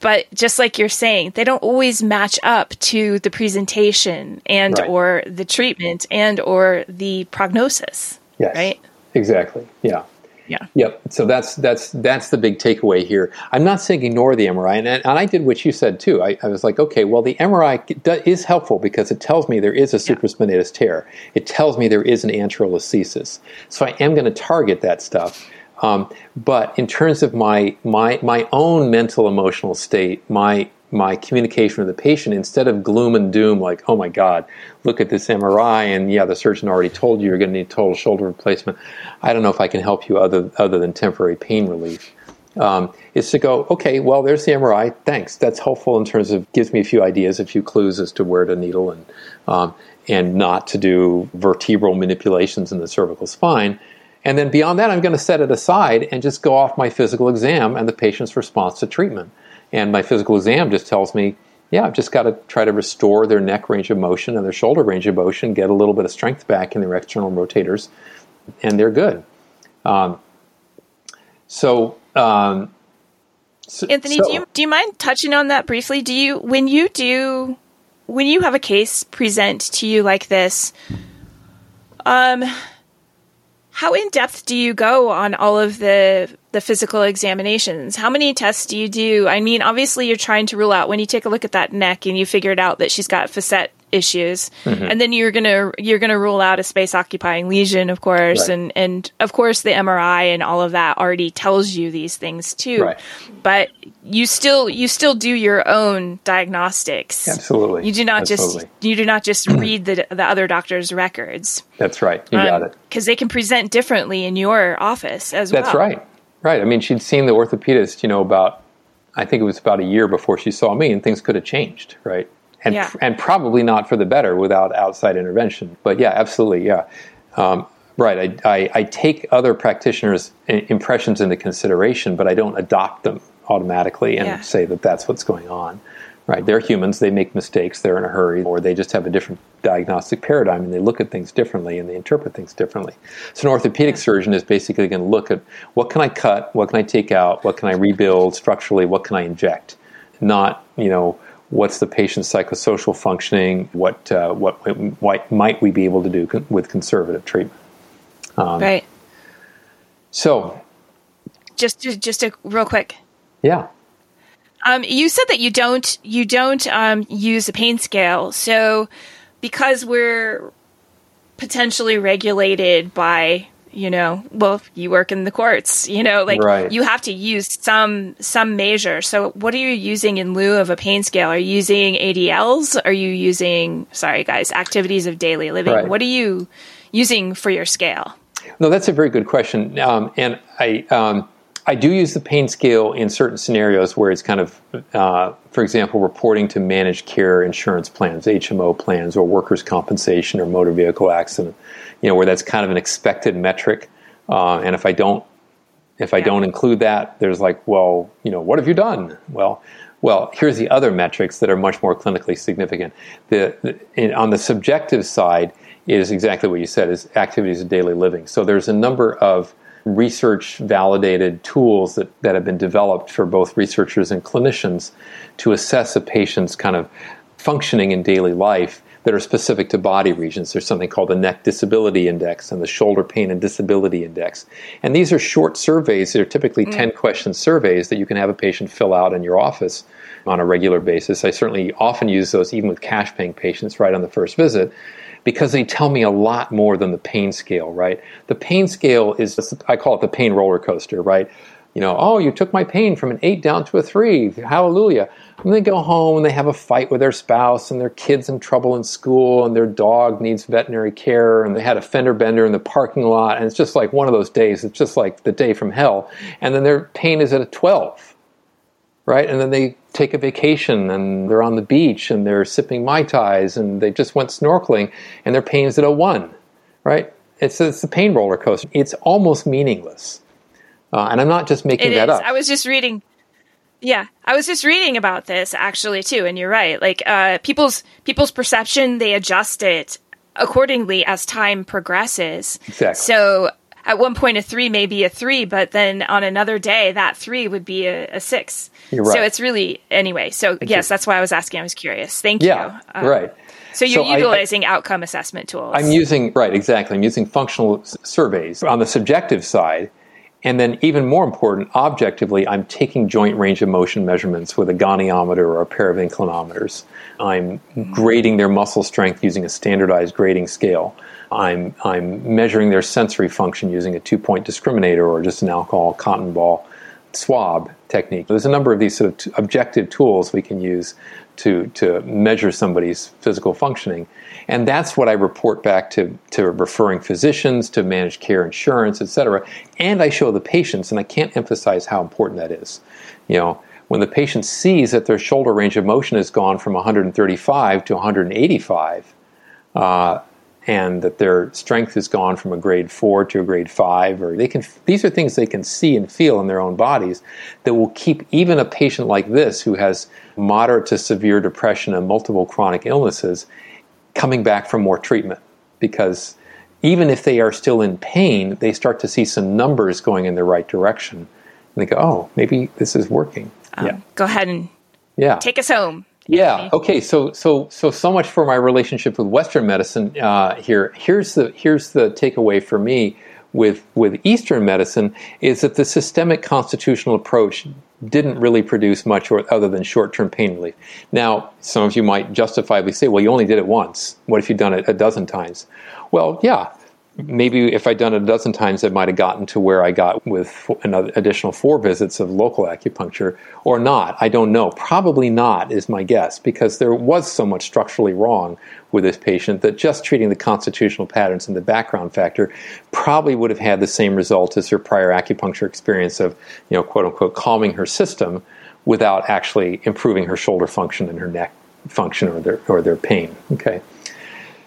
but just like you're saying they don't always match up to the presentation and right. or the treatment and or the prognosis yes. right? Exactly. Yeah. Yeah. Yep. So that's that's that's the big takeaway here. I'm not saying ignore the mri and, and i did what you said too. I, I was like okay well the mri is helpful because it tells me there is a supraspinatus tear. It tells me there is an anterolisthesis so i am going to target that stuff um, but in terms of my my my own mental emotional state, my my communication with the patient, instead of gloom and doom, like oh my god, look at this MRI, and yeah, the surgeon already told you you're going to need total shoulder replacement. I don't know if I can help you other other than temporary pain relief. Um, is to go, okay, well, there's the MRI. Thanks. That's helpful in terms of gives me a few ideas, a few clues as to where to needle and um, and not to do vertebral manipulations in the cervical spine. And then beyond that, I'm going to set it aside and just go off my physical exam and the patient's response to treatment. And my physical exam just tells me, yeah, I've just got to try to restore their neck range of motion and their shoulder range of motion, get a little bit of strength back in their external rotators, and they're good. Um, so, um, so, Anthony, so, do you do you mind touching on that briefly? Do you when you do when you have a case present to you like this? Um, how in depth do you go on all of the the physical examinations? How many tests do you do? I mean, obviously you're trying to rule out when you take a look at that neck and you figured out that she's got facet issues mm-hmm. and then you're gonna you're gonna rule out a space occupying lesion of course right. and and of course the mri and all of that already tells you these things too right. but you still you still do your own diagnostics absolutely you do not absolutely. just you do not just read the the other doctor's records that's right you um, got it because they can present differently in your office as that's well that's right right i mean she'd seen the orthopedist you know about I think it was about a year before she saw me, and things could have changed, right? And yeah. and probably not for the better without outside intervention. But yeah, absolutely, yeah. Um, right, I, I, I, take other practitioners' impressions into consideration, but I don't adopt them automatically and yeah. say that that's what's going on. Right, they're humans; they make mistakes. They're in a hurry, or they just have a different diagnostic paradigm, and they look at things differently and they interpret things differently. So, an orthopedic yeah. surgeon is basically going to look at what can I cut, what can I take out, what can I rebuild structurally, what can I inject, not you know what's the patient's psychosocial functioning, what, uh, what, what might we be able to do con- with conservative treatment. Um, right. So, just just a real quick. Yeah. Um, you said that you don't you don't um, use a pain scale, so because we're potentially regulated by you know, well, you work in the courts, you know, like right. you have to use some some measure. So what are you using in lieu of a pain scale? Are you using ADLs? Are you using sorry guys, activities of daily living? Right. What are you using for your scale? No, that's a very good question. Um, and I um, I do use the pain scale in certain scenarios where it's kind of, uh, for example, reporting to managed care insurance plans, HMO plans, or workers' compensation or motor vehicle accident. You know, where that's kind of an expected metric. Uh, and if I don't, if I don't include that, there's like, well, you know, what have you done? Well, well, here's the other metrics that are much more clinically significant. The, the in, on the subjective side is exactly what you said: is activities of daily living. So there's a number of research validated tools that, that have been developed for both researchers and clinicians to assess a patient's kind of functioning in daily life that are specific to body regions. There's something called the Neck Disability Index and the Shoulder Pain and Disability Index. And these are short surveys. They're typically mm. 10 question surveys that you can have a patient fill out in your office on a regular basis. I certainly often use those even with cash paying patients right on the first visit because they tell me a lot more than the pain scale, right? The pain scale is, I call it the pain roller coaster, right? You know, oh, you took my pain from an eight down to a three. Hallelujah. And they go home and they have a fight with their spouse and their kids in trouble in school and their dog needs veterinary care and they had a fender bender in the parking lot. And it's just like one of those days. It's just like the day from hell. And then their pain is at a 12 right? And then they take a vacation and they're on the beach and they're sipping Mai Tais and they just went snorkeling and their pain's at a one, right? It's, it's a pain roller coaster. It's almost meaningless. Uh, and I'm not just making it that is. up. I was just reading. Yeah, I was just reading about this actually too, and you're right. Like uh, people's people's perception, they adjust it accordingly as time progresses. Exactly. So at one point a three may be a three, but then on another day that three would be a, a six. You're right. So it's really anyway. So Thank yes, you. that's why I was asking. I was curious. Thank yeah, you. Um, right. So you're so utilizing I, I, outcome assessment tools. I'm using right exactly. I'm using functional surveys on the subjective side. And then, even more important, objectively, I'm taking joint range of motion measurements with a goniometer or a pair of inclinometers. I'm grading their muscle strength using a standardized grading scale. I'm, I'm measuring their sensory function using a two point discriminator or just an alcohol cotton ball swab technique. There's a number of these sort of objective tools we can use to, to measure somebody's physical functioning. And that's what I report back to, to referring physicians, to managed care insurance, et cetera. And I show the patients, and I can't emphasize how important that is. You know, when the patient sees that their shoulder range of motion has gone from 135 to 185, uh, and that their strength has gone from a grade four to a grade five, or they can, these are things they can see and feel in their own bodies that will keep even a patient like this who has moderate to severe depression and multiple chronic illnesses coming back for more treatment. Because even if they are still in pain, they start to see some numbers going in the right direction. And they go, oh, maybe this is working. Um, yeah. Go ahead and yeah. take us home. Yeah. Okay. So so so so much for my relationship with Western medicine. Uh, here here's the here's the takeaway for me with with Eastern medicine is that the systemic constitutional approach didn't really produce much or, other than short term pain relief. Now, some of you might justifiably say, well, you only did it once. What if you'd done it a dozen times? Well, yeah, maybe if I'd done it a dozen times, it might have gotten to where I got with an additional four visits of local acupuncture or not. I don't know. Probably not is my guess because there was so much structurally wrong with this patient that just treating the constitutional patterns and the background factor probably would have had the same result as her prior acupuncture experience of, you know, quote unquote, calming her system without actually improving her shoulder function and her neck function or their, or their pain. Okay.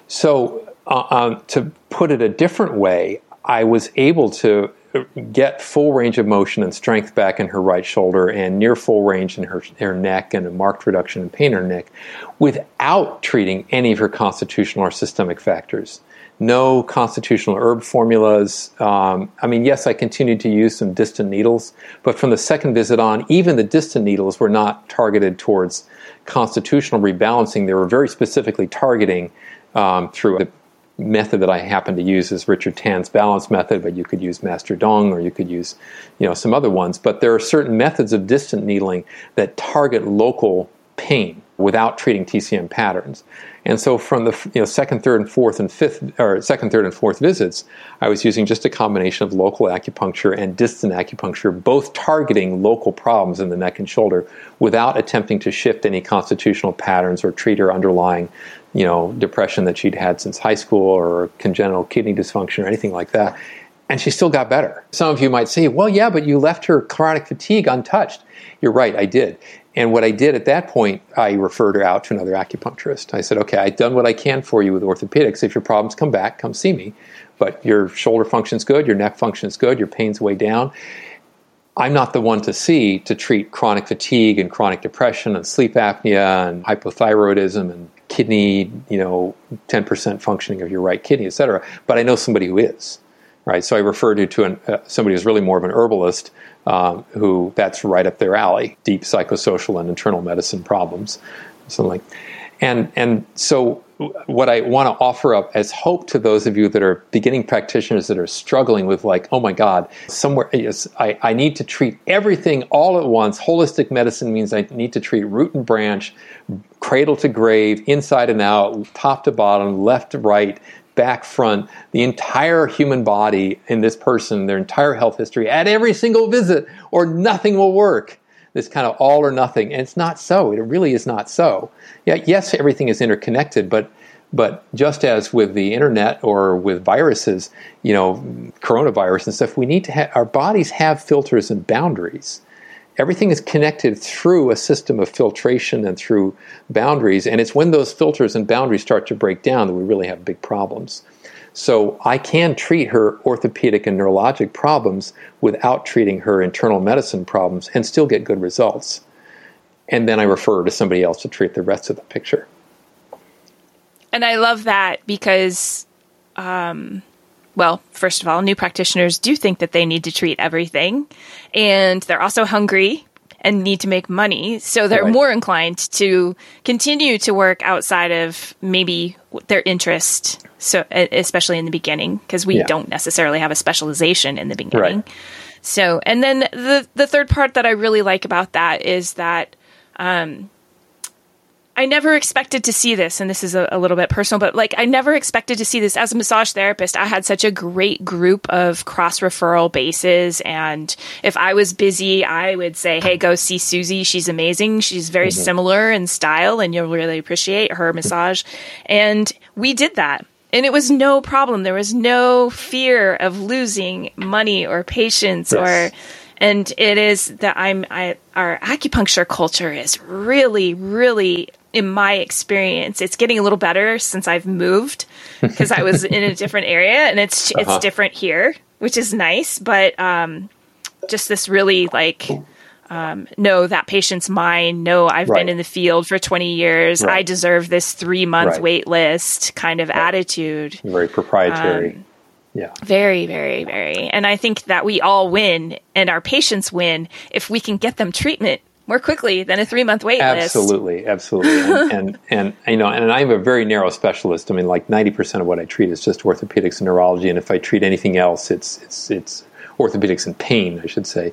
So uh, um, to put it a different way, I was able to get full range of motion and strength back in her right shoulder and near full range in her, her neck and a marked reduction in pain in her neck without treating any of her constitutional or systemic factors. No constitutional herb formulas. Um, I mean, yes, I continued to use some distant needles, but from the second visit on, even the distant needles were not targeted towards constitutional rebalancing. They were very specifically targeting um, through the method that I happen to use is Richard Tan's balance method, but you could use Master Dong or you could use, you know, some other ones. But there are certain methods of distant needling that target local pain. without treating TCM patterns. And so from the you know, second, third, and fourth and fifth, or second, third, and fourth visits, I was using just a combination of local acupuncture and distant acupuncture, both targeting local problems in the neck and shoulder without attempting to shift any constitutional patterns or treat or underlying, you know, depression that she'd had since high school or congenital kidney dysfunction or anything like that. And she still got better. Some of you might say, well, yeah, but you left her chronic fatigue untouched. You're right, I did. And what I did at that point, I referred her out to another acupuncturist. I said, okay, I've done what I can for you with orthopedics. If your problems come back, come see me. But your shoulder function's good, your neck function's good, your pain's way down. I'm not the one to see to treat chronic fatigue and chronic depression and sleep apnea and hypothyroidism and kidney, you know, 10% functioning of your right kidney, et cetera. But I know somebody who is, right? So I referred you to an, uh, somebody who's really more of an herbalist um, who that's right up their alley deep psychosocial and internal medicine problems something like and and so what I want to offer up as hope to those of you that are beginning practitioners that are struggling with like, oh my God, somewhere yes, I, I need to treat everything all at once. Holistic medicine means I need to treat root and branch, cradle to grave, inside and out, top to bottom, left to right, back, front, the entire human body in this person, their entire health history at every single visit, or nothing will work. This kind of all or nothing. And it's not so. It really is not so. Yeah, yes, everything is interconnected, but but just as with the internet or with viruses, you know, coronavirus and stuff, we need to have our bodies have filters and boundaries everything is connected through a system of filtration and through boundaries. And it's when those filters and boundaries start to break down that we really have big problems. So I can treat her orthopedic and neurologic problems without treating her internal medicine problems and still get good results. And then I refer to somebody else to treat the rest of the picture. And I love that because um, well, first of all, new practitioners do think that they need to treat everything, and they're also hungry and need to make money. So they're right. more inclined to continue to work outside of maybe their interest. So, especially in the beginning, because we yeah. don't necessarily have a specialization in the beginning. Right. So, and then the the third part that I really like about that is that um, I never expected to see this, and this is a, a, little bit personal, but like I never expected to see this as a massage therapist. I had such a great group of cross referral bases, and if I was busy, I would say, "Hey, go see Susie. She's amazing. She's very mm-hmm. similar in style, and you'll really appreciate her massage." And we did that. And it was no problem. There was no fear of losing money or patients yes. or and it is that I'm I, our acupuncture culture is really really in my experience, it's getting a little better since I've moved because I was in a different area and it's uh-huh. it's different here, which is nice. But um, just this really like um, no, that patient's mine. No, I've right. been in the field for 20 years. Right. I deserve this three month right. wait list kind of attitude. Very proprietary. Um, yeah. Very, very, very. And I think that we all win and our patients win if we can get them treatment more quickly than a three month wait absolutely, list. Absolutely, and, and, and you know, and I'm a very narrow specialist. I mean, like ninety percent of what I treat is just orthopedics and neurology, and if I treat anything else, it's it's it's orthopedics and pain, I should say.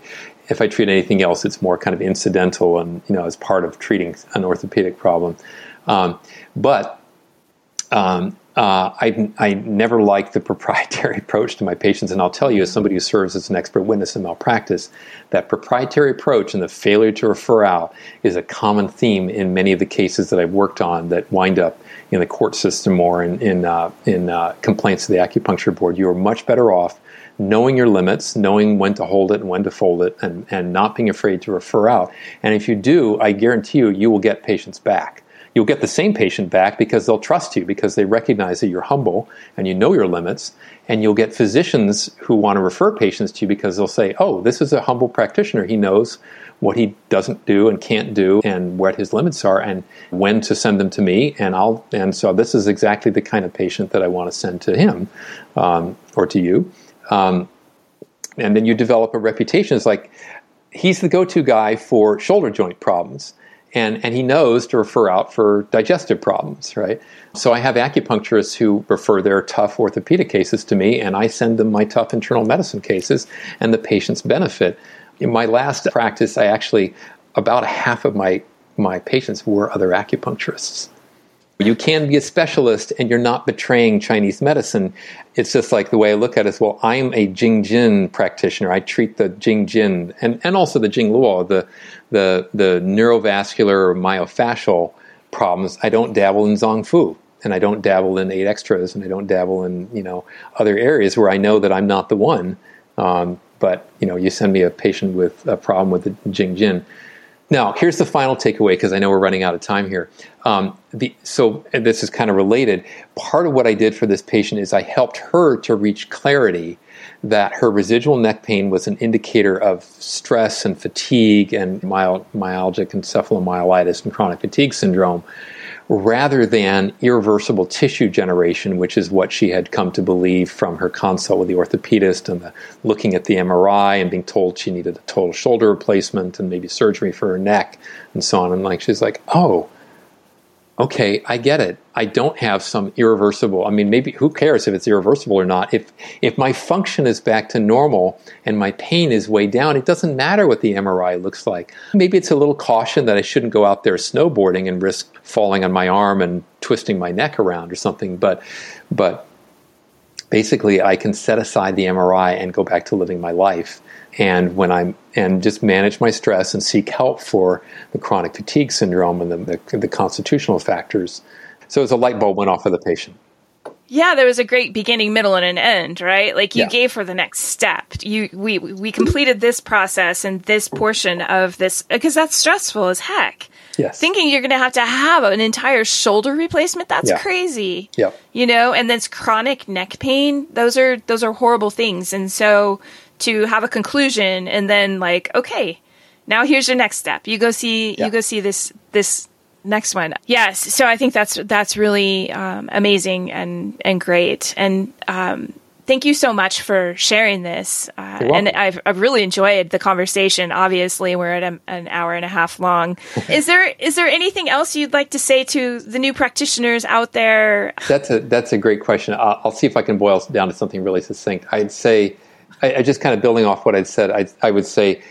If I treat anything else, it's more kind of incidental and you know as part of treating an orthopedic problem. Um, but um, uh, I, I never like the proprietary approach to my patients, and I'll tell you, as somebody who serves as an expert witness in malpractice, that proprietary approach and the failure to refer out is a common theme in many of the cases that I've worked on that wind up in the court system or in in, uh, in uh, complaints to the acupuncture board. You are much better off knowing your limits, knowing when to hold it and when to fold it, and, and not being afraid to refer out. And if you do, I guarantee you, you will get patients back you'll get the same patient back because they'll trust you because they recognize that you're humble and you know your limits and you'll get physicians who want to refer patients to you because they'll say oh this is a humble practitioner. He knows what he doesn't do and can't do and what his limits are and when to send them to me and i'll and so this is exactly the kind of patient that i want to send to him um, or to you. Um, and then you develop a reputation. It's like he's the go-to guy for shoulder joint problems and, and he knows to refer out for digestive problems, right? So I have acupuncturists who refer their tough orthopedic cases to me, and I send them my tough internal medicine cases, and the patients benefit. In my last practice, I actually, about half of my my patients were other acupuncturists. You can be a specialist and you're not betraying Chinese medicine. It's just like the way I look at it is, well, I'm a Jing Jin practitioner. I treat the Jing Jin and, and also the Jing Luo, the, the, the neurovascular or myofascial problems. I don't dabble in Zang Fu and I don't dabble in eight extras and I don't dabble in, you know, other areas where I know that I'm not the one. Um, but, you know, you send me a patient with a problem with the Jing Jin now, here's the final takeaway because I know we're running out of time here. Um, the, so, this is kind of related. Part of what I did for this patient is I helped her to reach clarity that her residual neck pain was an indicator of stress and fatigue and myalgic encephalomyelitis and chronic fatigue syndrome rather than irreversible tissue generation, which is what she had come to believe from her consult with the orthopedist and the, looking at the MRI and being told she needed a total shoulder replacement and maybe surgery for her neck and so on. And like she's like, oh, okay, I get it. I don't have some irreversible. I mean, maybe who cares if it's irreversible or not? If if my function is back to normal and my pain is way down, it doesn't matter what the MRI looks like. Maybe it's a little caution that I shouldn't go out there snowboarding and risk falling on my arm and twisting my neck around or something. But but basically, I can set aside the MRI and go back to living my life and when I'm and just manage my stress and seek help for the chronic fatigue syndrome and the, the, the constitutional factors. So as a light bulb went off for the patient. Yeah, there was a great beginning, middle, and an end, right? Like you yeah. gave her the next step. You we we completed this process and this portion of this because that's stressful as heck. Yes. Thinking you're going to have to have an entire shoulder replacement, that's yeah. crazy. Yeah. You know, and then chronic neck pain, those are those are horrible things. And so to have a conclusion and then like okay now here's your next step. You go see yeah. you go see this this next one. Yes. So i think that's that's really um, amazing and and great. And um, thank you so much for sharing this. Uh, and I've, I've really enjoyed the conversation. Obviously we're at a, an hour and a half long. Is there is there anything else you'd like to say to the new practitioners out there? That's a that's a great question. I'll, I'll see if i can boil down to something really succinct. I'd say I, I, just kind of building off what I'd said, I, I would say,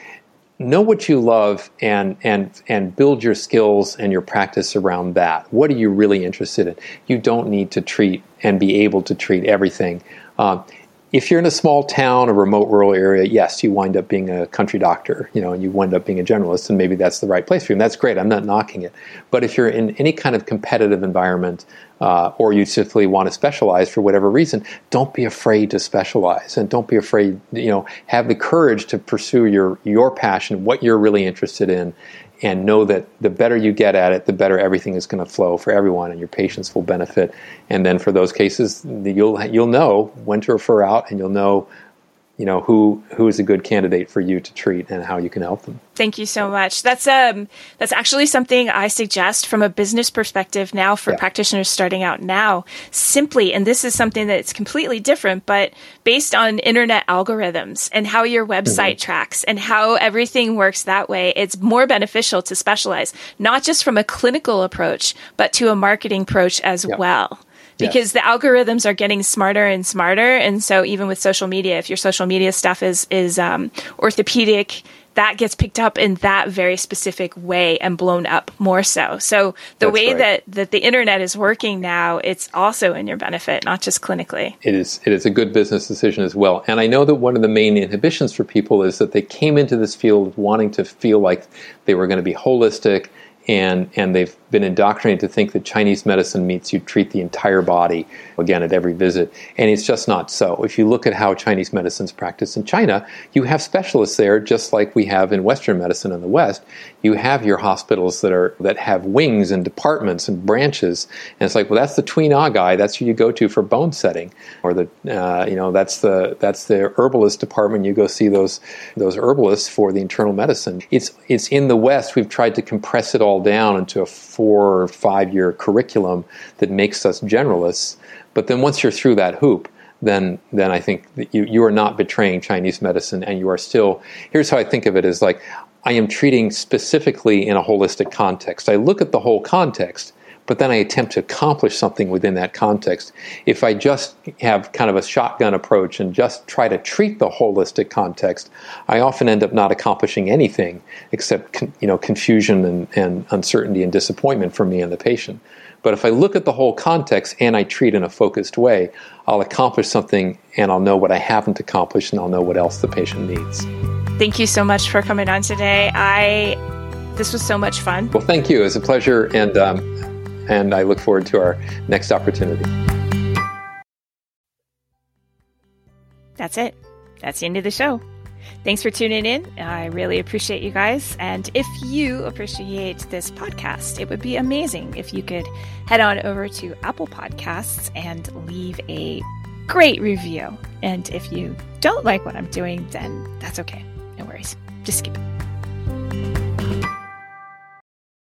know what you love and and and build your skills and your practice around that. What are you really interested in? You don't need to treat and be able to treat everything. Um, if you're in a small town, a remote rural area, yes, you wind up being a country doctor, you know, and you wind up being a generalist, and maybe that's the right place for you. And that's great. I'm not knocking it. But if you're in any kind of competitive environment, uh, or you simply want to specialize for whatever reason, don't be afraid to specialize, and don't be afraid. You know, have the courage to pursue your your passion, what you're really interested in, and know that the better you get at it, the better everything is going to flow for everyone, and your patients will benefit. And then for those cases, you'll you'll know when to refer out, and you'll know you know who who is a good candidate for you to treat and how you can help them. Thank you so much. That's um that's actually something I suggest from a business perspective now for yeah. practitioners starting out now. Simply, and this is something that's completely different, but based on internet algorithms and how your website mm-hmm. tracks and how everything works that way, it's more beneficial to specialize, not just from a clinical approach, but to a marketing approach as yeah. well because yes. the algorithms are getting smarter and smarter and so even with social media if your social media stuff is is um, orthopedic that gets picked up in that very specific way and blown up more so so the That's way right. that that the internet is working now it's also in your benefit not just clinically it is it is a good business decision as well and i know that one of the main inhibitions for people is that they came into this field wanting to feel like they were going to be holistic and and they've been indoctrinated to think that Chinese medicine means you treat the entire body again at every visit, and it's just not so. If you look at how Chinese medicine is practiced in China, you have specialists there, just like we have in Western medicine in the West. You have your hospitals that are that have wings and departments and branches, and it's like, well, that's the Tui Na guy. That's who you go to for bone setting, or the uh, you know that's the that's the herbalist department. You go see those those herbalists for the internal medicine. It's it's in the West. We've tried to compress it all down into a four or five year curriculum that makes us generalists. But then once you're through that hoop, then then I think you, you are not betraying Chinese medicine and you are still here's how I think of it is like I am treating specifically in a holistic context. I look at the whole context, but then I attempt to accomplish something within that context. If I just have kind of a shotgun approach and just try to treat the holistic context, I often end up not accomplishing anything except you know confusion and, and uncertainty and disappointment for me and the patient. But if I look at the whole context and I treat in a focused way, I'll accomplish something and I'll know what I haven't accomplished and I'll know what else the patient needs. Thank you so much for coming on today. I this was so much fun. Well, thank you. It's a pleasure, and um, and I look forward to our next opportunity. That's it. That's the end of the show. Thanks for tuning in. I really appreciate you guys. And if you appreciate this podcast, it would be amazing if you could head on over to Apple Podcasts and leave a great review. And if you don't like what I'm doing, then that's okay. No worries. Just skip it.